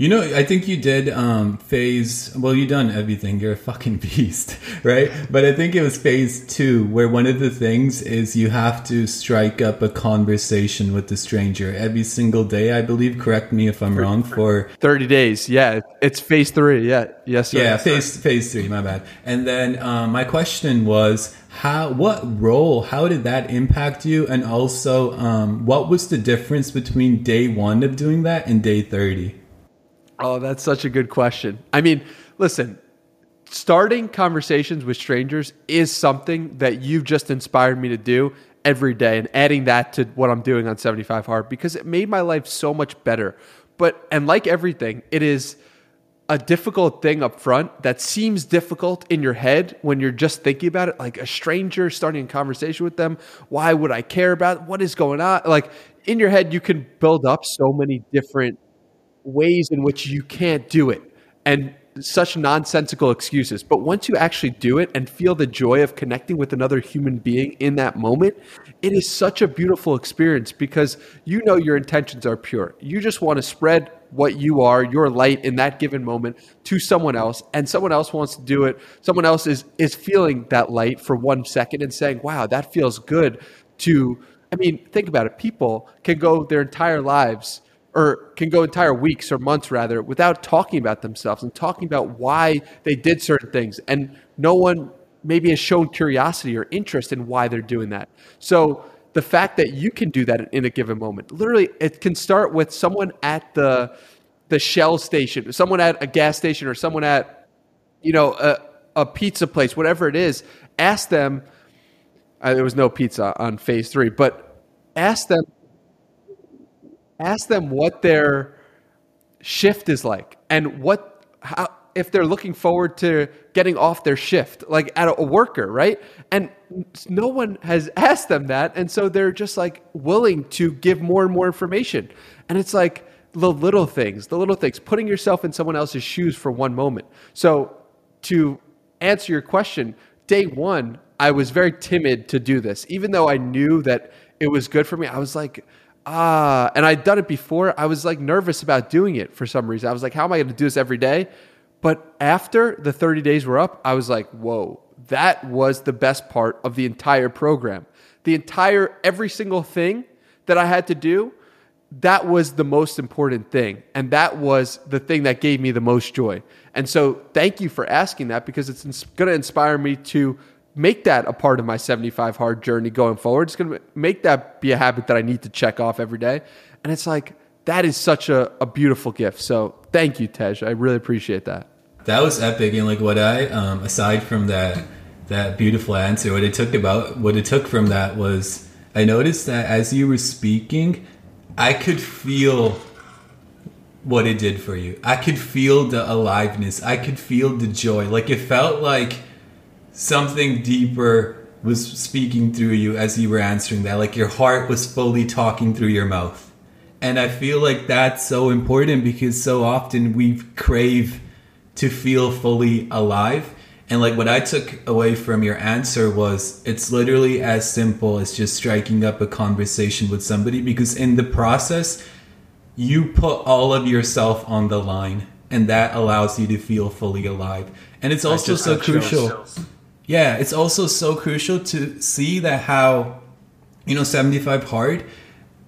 you know, I think you did um, phase. Well, you done everything. You're a fucking beast, right? But I think it was phase two, where one of the things is you have to strike up a conversation with the stranger every single day. I believe. Correct me if I'm wrong. For thirty days, yeah, it's phase three. Yeah, yes, sir. yeah, phase phase three. My bad. And then um, my question was, how what role how did that impact you and also um, what was the difference between day one of doing that and day 30 Oh, that's such a good question. I mean, listen, starting conversations with strangers is something that you've just inspired me to do every day and adding that to what I'm doing on 75 Hard because it made my life so much better. But, and like everything, it is a difficult thing up front that seems difficult in your head when you're just thinking about it. Like a stranger starting a conversation with them. Why would I care about what is going on? Like in your head, you can build up so many different ways in which you can't do it and such nonsensical excuses. But once you actually do it and feel the joy of connecting with another human being in that moment, it is such a beautiful experience because you know your intentions are pure. You just want to spread what you are, your light in that given moment to someone else and someone else wants to do it. Someone else is is feeling that light for 1 second and saying, "Wow, that feels good." To I mean, think about it. People can go their entire lives or can go entire weeks or months rather without talking about themselves and talking about why they did certain things. And no one maybe has shown curiosity or interest in why they're doing that. So the fact that you can do that in a given moment literally it can start with someone at the the shell station someone at a gas station or someone at you know a, a pizza place whatever it is. Ask them uh, there was no pizza on phase three but ask them ask them what their shift is like and what how if they're looking forward to getting off their shift like at a, worker right? And no one has asked them that and so they're just like willing to give more and more information. And it's like the little things the little things putting yourself in someone else's shoes for one moment. So to answer your question day one, I was very timid to do this, even though I knew that it was good for me. I was like, ah, and I'd done it before. I was like nervous about doing it for some reason. I was like, how am I going to do this every day? But after the 30 days were up, I was like, whoa, that was the best part of the entire program. The entire, every single thing that I had to do, that was the most important thing. And that was the thing that gave me the most joy. And so thank you for asking that because it's going to inspire me to make that a part of my 75 hard journey going forward. It's going to make that be a habit that I need to check off every day. And it's like, that is such a, a beautiful gift. So thank you, Tej. I really appreciate that. That was epic. And like what I, um, aside from that, that beautiful answer, what it took about, what it took from that was I noticed that as you were speaking, I could feel what it did for you. I could feel the aliveness. I could feel the joy. Like it felt like something deeper was speaking through you as you were answering that. Like your heart was fully talking through your mouth. And I feel like that's so important because so often we crave to feel fully alive. And like what I took away from your answer was it's literally as simple as just striking up a conversation with somebody because in the process, you put all of yourself on the line and that allows you to feel fully alive. And it's also so crucial. Yeah, it's also so crucial to see that how, you know, 75 hard,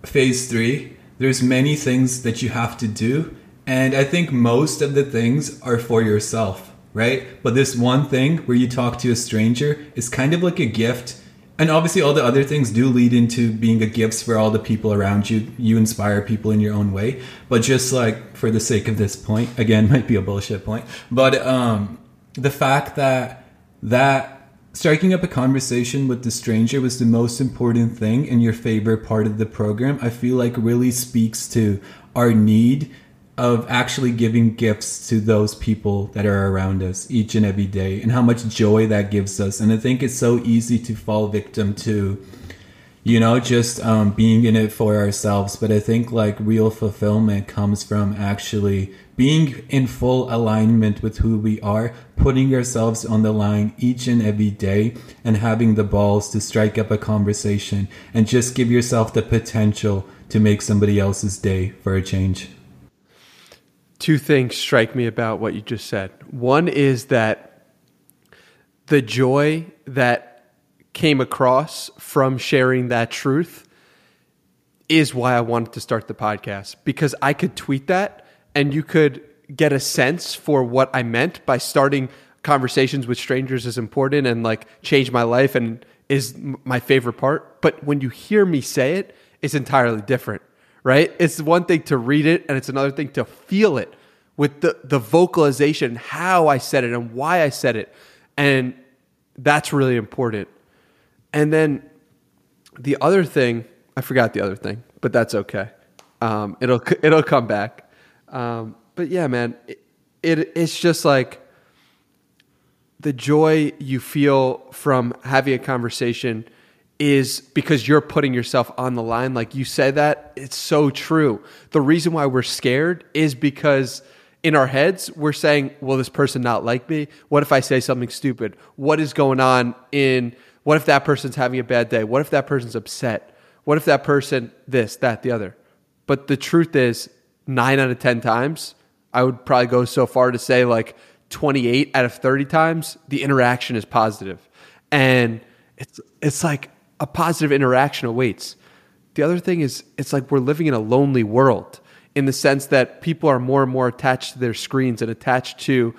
phase three, there's many things that you have to do. And I think most of the things are for yourself, right? But this one thing where you talk to a stranger is kind of like a gift. And obviously, all the other things do lead into being a gift for all the people around you. You inspire people in your own way. But just like for the sake of this point, again, might be a bullshit point. But um, the fact that that striking up a conversation with the stranger was the most important thing in your favorite part of the program, I feel like really speaks to our need of actually giving gifts to those people that are around us each and every day and how much joy that gives us. And I think it's so easy to fall victim to you know, just um, being in it for ourselves. But I think like real fulfillment comes from actually being in full alignment with who we are, putting ourselves on the line each and every day, and having the balls to strike up a conversation and just give yourself the potential to make somebody else's day for a change. Two things strike me about what you just said. One is that the joy that came across from sharing that truth is why I wanted to start the podcast because I could tweet that and you could get a sense for what I meant by starting conversations with strangers is important and like change my life and is my favorite part. But when you hear me say it, it's entirely different, right? It's one thing to read it and it's another thing to feel it with the, the vocalization, how I said it and why I said it. And that's really important. And then the other thing, I forgot the other thing, but that's okay. Um, it'll it'll come back. Um, but yeah, man, it, it it's just like the joy you feel from having a conversation is because you're putting yourself on the line. Like you said that, it's so true. The reason why we're scared is because in our heads, we're saying, will this person not like me? What if I say something stupid? What is going on in what if that person's having a bad day? What if that person's upset? What if that person this, that, the other? But the truth is, nine out of 10 times, I would probably go so far to say like 28 out of 30 times, the interaction is positive. And it's, it's like a positive interaction awaits. The other thing is, it's like we're living in a lonely world in the sense that people are more and more attached to their screens and attached to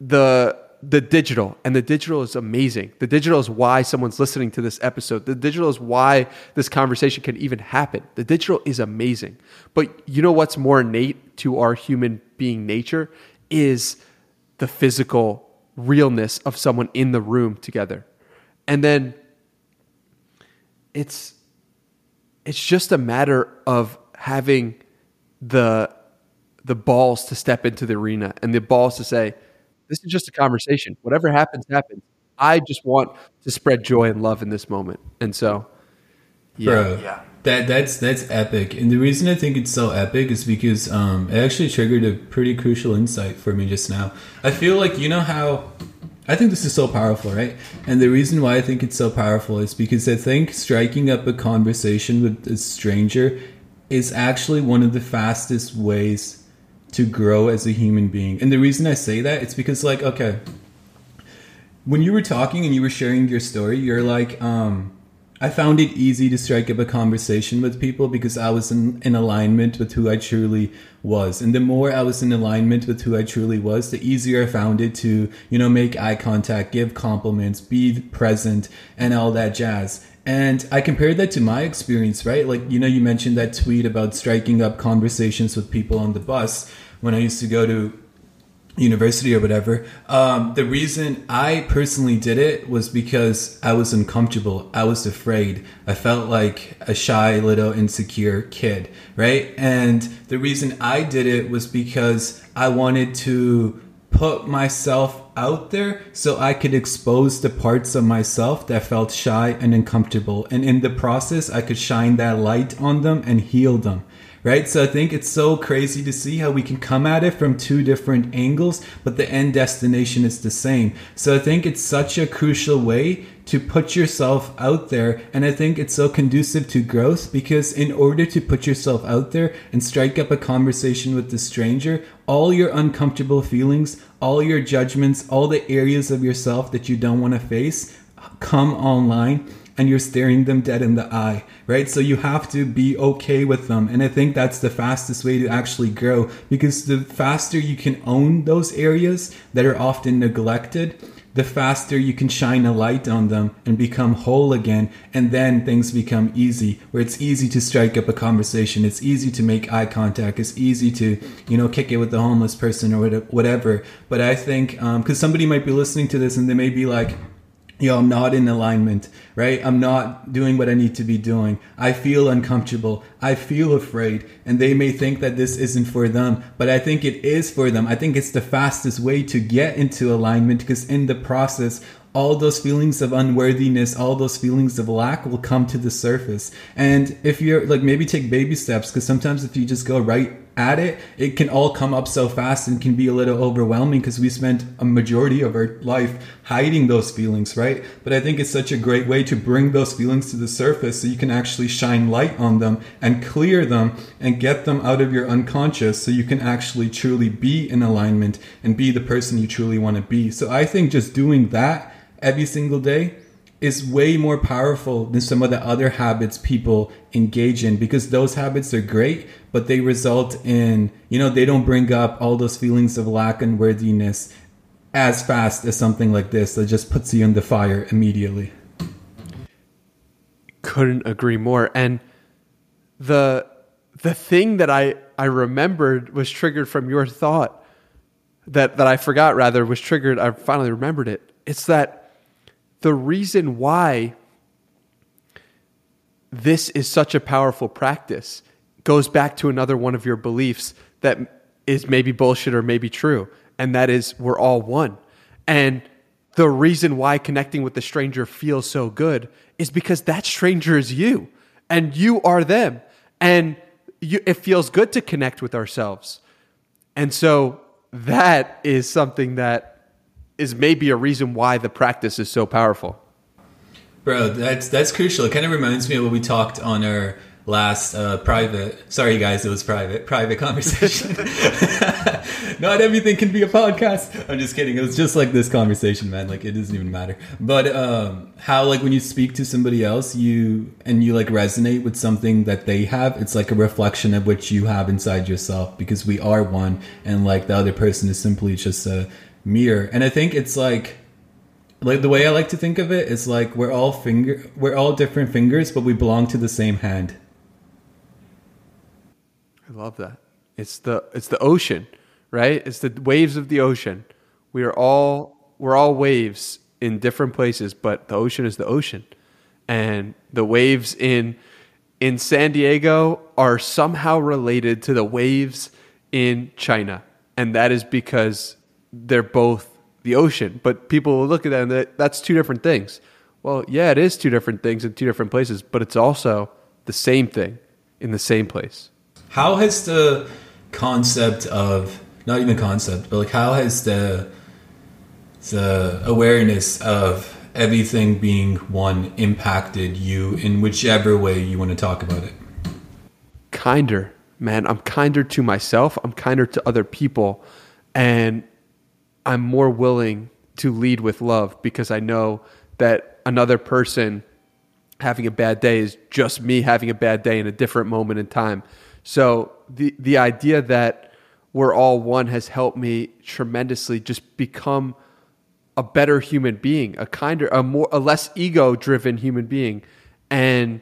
the the digital and the digital is amazing. The digital is why someone's listening to this episode. The digital is why this conversation can even happen. The digital is amazing. But you know what's more innate to our human being nature is the physical realness of someone in the room together. And then it's it's just a matter of having the the balls to step into the arena and the balls to say this is just a conversation. Whatever happens, happens. I just want to spread joy and love in this moment. And so, yeah. Bro, yeah. That that's that's epic. And the reason I think it's so epic is because um, it actually triggered a pretty crucial insight for me just now. I feel like you know how I think this is so powerful, right? And the reason why I think it's so powerful is because I think striking up a conversation with a stranger is actually one of the fastest ways to grow as a human being. And the reason I say that it's because like okay, when you were talking and you were sharing your story, you're like um I found it easy to strike up a conversation with people because I was in, in alignment with who I truly was. And the more I was in alignment with who I truly was, the easier I found it to, you know, make eye contact, give compliments, be present, and all that jazz. And I compared that to my experience, right? Like, you know, you mentioned that tweet about striking up conversations with people on the bus when I used to go to university or whatever. Um, the reason I personally did it was because I was uncomfortable. I was afraid. I felt like a shy, little insecure kid, right? And the reason I did it was because I wanted to put myself out there so I could expose the parts of myself that felt shy and uncomfortable. And in the process, I could shine that light on them and heal them right? So I think it's so crazy to see how we can come at it from two different angles, but the end destination is the same. So I think it's such a crucial way to put yourself out there. And I think it's so conducive to growth because in order to put yourself out there and strike up a conversation with the stranger, all your uncomfortable feelings, all your judgments, all the areas of yourself that you don't want to face come online and you're staring them dead in the eye, right? So you have to be okay with them. And I think that's the fastest way to actually grow because the faster you can own those areas that are often neglected, the faster you can shine a light on them and become whole again. And then things become easy, where it's easy to strike up a conversation. It's easy to make eye contact. It's easy to, you know, kick it with the homeless person or whatever. But I think, because um, somebody might be listening to this and they may be like, yo, I'm not in alignment, right? I'm not doing what I need to be doing. I feel uncomfortable. I feel afraid. And they may think that this isn't for them, but I think it is for them. I think it's the fastest way to get into alignment because in the process, all those feelings of unworthiness, all those feelings of lack will come to the surface. And if you're like, maybe take baby steps, because sometimes if you just go right at it, it can all come up so fast and can be a little overwhelming because we spent a majority of our life hiding those feelings, right? But I think it's such a great way to bring those feelings to the surface so you can actually shine light on them and clear them and get them out of your unconscious so you can actually truly be in alignment and be the person you truly want to be. So I think just doing that every single day is way more powerful than some of the other habits people engage in because those habits are great, but they result in, you know, they don't bring up all those feelings of lack and worthiness as fast as something like this that just puts you in the fire immediately. Couldn't agree more. And the the thing that I, I remembered was triggered from your thought that, that I forgot rather was triggered. I finally remembered it. It's that the reason why this is such a powerful practice goes back to another one of your beliefs that is maybe bullshit or maybe true, and that is we're all one. And the reason why connecting with the stranger feels so good is because that stranger is you and you are them. And you, it feels good to connect with ourselves. And so that is something that is maybe a reason why the practice is so powerful. Bro, that's that's crucial. It kind of reminds me of what we talked on our last uh, private. Sorry, guys, it was private. Private conversation. Not everything can be a podcast. I'm just kidding. It was just like this conversation, man. Like it doesn't even matter. But um, how like when you speak to somebody else, you and you like resonate with something that they have. It's like a reflection of what you have inside yourself because we are one, and like the other person is simply just a mirror. And I think it's like like the way I like to think of it is like we're all finger we're all different fingers, but we belong to the same hand. I love that. It's the it's the ocean, right? It's the waves of the ocean. We are all we're all waves in different places, but the ocean is the ocean. And the waves in in San Diego are somehow related to the waves in China. And that is because they're both the ocean. But people will look at that and that's two different things. Well, yeah, it is two different things in two different places, but it's also the same thing in the same place. How has the concept of not even concept, but like how has the the awareness of everything being one impacted you in whichever way you want to talk about it? Kinder, man. I'm kinder to myself. I'm kinder to other people. And I'm more willing to lead with love because I know that another person having a bad day is just me having a bad day in a different moment in time. So the the idea that we're all one has helped me tremendously just become a better human being, a kinder, a more, a less ego driven human being, and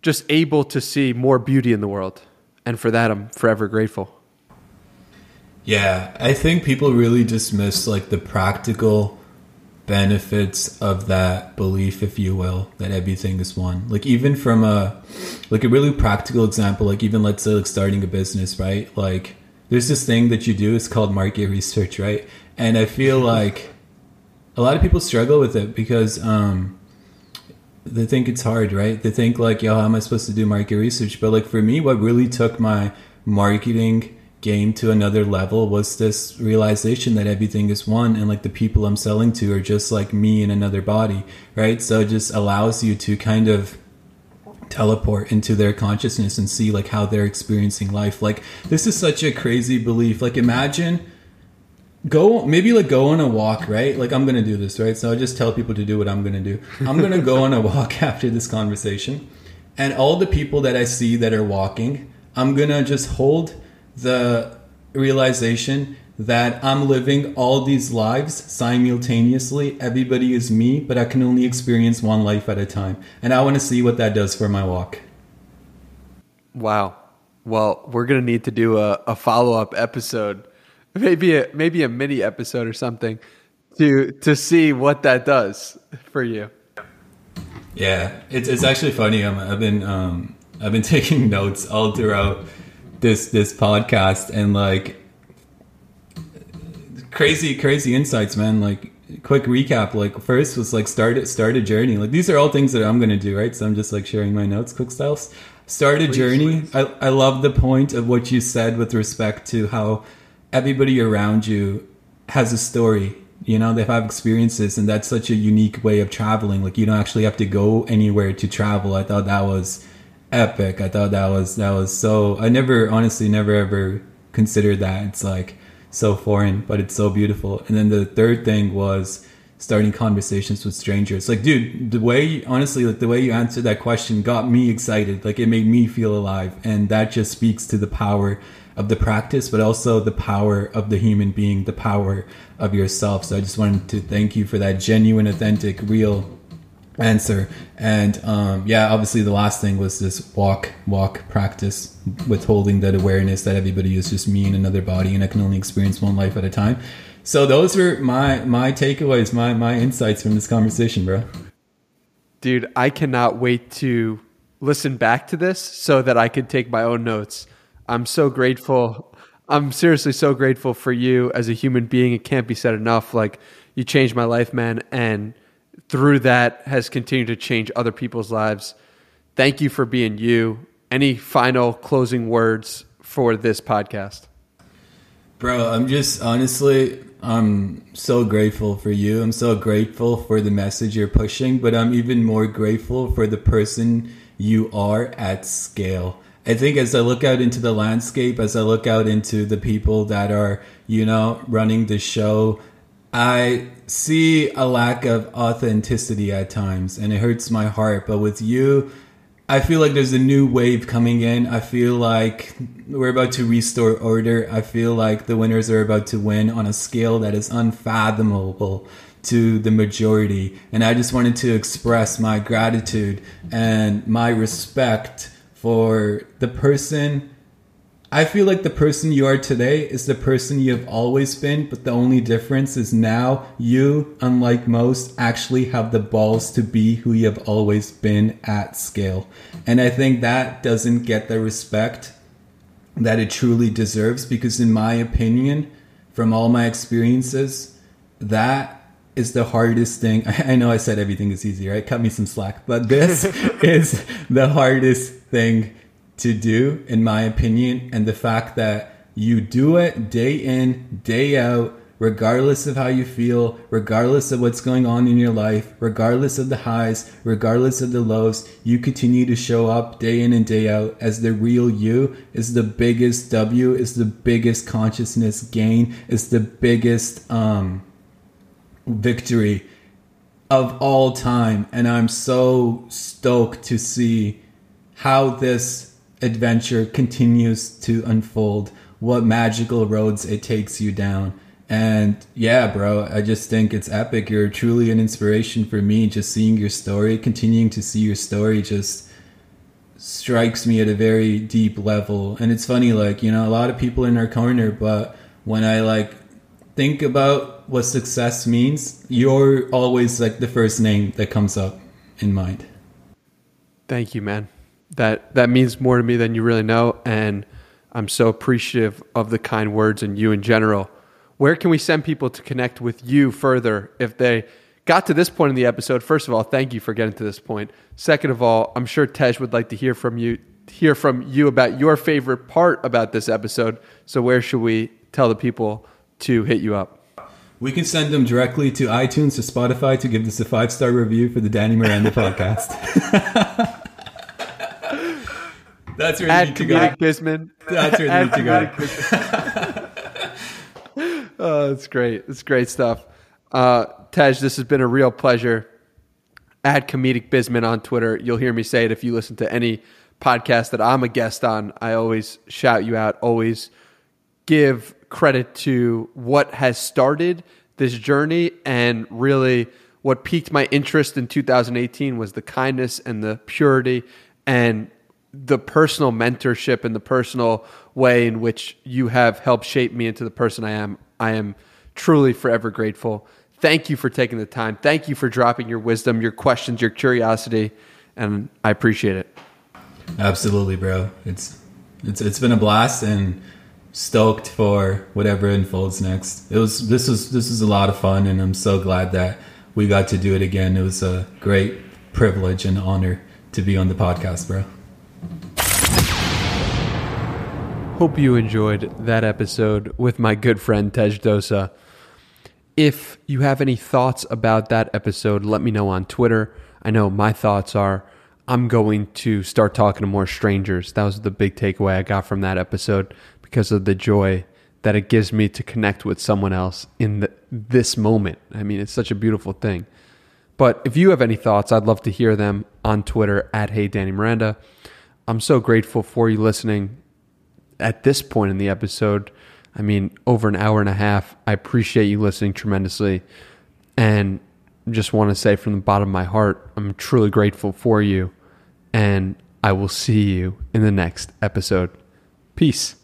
just able to see more beauty in the world. And for that, I'm forever grateful. Yeah, I think people really dismiss like the practical benefits of that belief, if you will, that everything is one. Like even from a like a really practical example, like even let's say like starting a business, right? Like there's this thing that you do, it's called market research, right? And I feel like a lot of people struggle with it because um, they think it's hard, right? They think like, yo, how am I supposed to do market research? But like for me, what really took my marketing game to another level was this realization that everything is one and like the people I'm selling to are just like me in another body, right? So it just allows you to kind of teleport into their consciousness and see like how they're experiencing life. Like this is such a crazy belief. Like imagine go maybe like go on a walk right like i'm gonna do this right so i just tell people to do what i'm gonna do i'm gonna go on a walk after this conversation and all the people that i see that are walking i'm gonna just hold the realization that i'm living all these lives simultaneously. Everybody is me but i can only experience one life at a time. And i want to see what that does for my walk. Wow. Well we're gonna need to do a, a follow-up episode maybe a maybe a mini episode or something to to see what that does for you. Yeah, it's it's actually funny. i have been um, I've been taking notes all throughout this this podcast and like crazy crazy insights, man. Like quick recap. Like first was like start it start a journey. Like these are all things that I'm gonna do, right? So I'm just like sharing my notes, quick styles. Start a please, journey. Please. I I love the point of what you said with respect to how everybody around you has a story you know they have experiences and that's such a unique way of traveling like you don't actually have to go anywhere to travel i thought that was epic. I thought that was that was so i never honestly never ever considered that. It's like so foreign but it's so beautiful. And then the third thing was starting conversations with strangers. Like dude the way honestly like the way you answered that question got me excited. Like it made me feel alive. And that just speaks to the power of the practice, but also the power of the human being, the power of yourself. So I just wanted to thank you for that genuine, authentic, real answer. And um, yeah, obviously the last thing was this walk, walk practice, withholding that awareness that everybody is just me in another body, and I can only experience one life at a time. So those were my my takeaways, my my insights from this conversation, bro. Dude, I cannot wait to listen back to this so that I could take my own notes I'm so grateful. I'm seriously so grateful for you as a human being. It can't be said enough. Like you changed my life, man, and through that has continued to change other people's lives. Thank you for being you. Any final closing words for this podcast? Bro, I'm just honestly, I'm so grateful for you. I'm so grateful for the message you're pushing, but I'm even more grateful for the person you are at scale. I think as I look out into the landscape, as I look out into the people that are, you know, running the show, I see a lack of authenticity at times and it hurts my heart. But with you, I feel like there's a new wave coming in. I feel like we're about to restore order. I feel like the winners are about to win on a scale that is unfathomable to the majority. And I just wanted to express my gratitude and my respect for the person I feel like the person you are today is the person you have always been, but the only difference is now you, unlike most, actually have the balls to be who you have always been at scale. And I think that doesn't get the respect that it truly deserves because, in my opinion, from all my experiences, that is the hardest thing. I know I said everything is easy, right? Cut me some slack, but this is the hardest thing to do, in my opinion. And the fact that you do it day in, day out, regardless of how you feel, regardless of what's going on in your life, regardless of the highs, regardless of the lows, you continue to show up day in and day out as the real you is the biggest W, is the biggest consciousness gain, is the biggest um, victory of all time. And I'm so stoked to see how this adventure continues to unfold, what magical roads it takes you down. And yeah, bro, I just think it's epic. You're truly an inspiration for me. Just seeing your story, continuing to see your story just strikes me at a very deep level. And it's funny, like, you know, a lot of people in our corner, but when I like think about what success means, you're always like the first name that comes up in mind. Thank you, man. That that means more to me than you really know, and I'm so appreciative of the kind words and you in general. Where can we send people to connect with you further if they got to this point in the episode? First of all, thank you for getting to this point. Second of all, I'm sure Tej would like to hear from you hear from you about your favorite part about this episode. So where should we tell the people to hit you up? We can send them directly to iTunes to Spotify to give this a five star review for the Danny Miranda podcast. That's where you need to go. Bisman. That's where you need to go. oh, that's great. It's great stuff. Uh, Tej, this has been a real pleasure. Add comedic Bisman on Twitter. You'll hear me say it if you listen to any podcast that I'm a guest on. I always shout you out. Always give credit to what has started this journey and really what piqued my interest in 2018 was the kindness and the purity and the personal mentorship and the personal way in which you have helped shape me into the person I am. I am truly forever grateful. Thank you for taking the time. Thank you for dropping your wisdom, your questions, your curiosity, and I appreciate it. Absolutely, bro. It's it's it's been a blast and stoked for whatever unfolds next. It was this was this was a lot of fun and I'm so glad that we got to do it again. It was a great privilege and honor to be on the podcast, bro. Hope you enjoyed that episode with my good friend Tej Dosa. If you have any thoughts about that episode, let me know on Twitter. I know my thoughts are I'm going to start talking to more strangers. That was the big takeaway I got from that episode because of the joy that it gives me to connect with someone else in the, this moment. I mean, it's such a beautiful thing. But if you have any thoughts, I'd love to hear them on Twitter at Hey Danny Miranda. I'm so grateful for you listening at this point in the episode. I mean, over an hour and a half. I appreciate you listening tremendously. And just want to say from the bottom of my heart, I'm truly grateful for you. And I will see you in the next episode. Peace.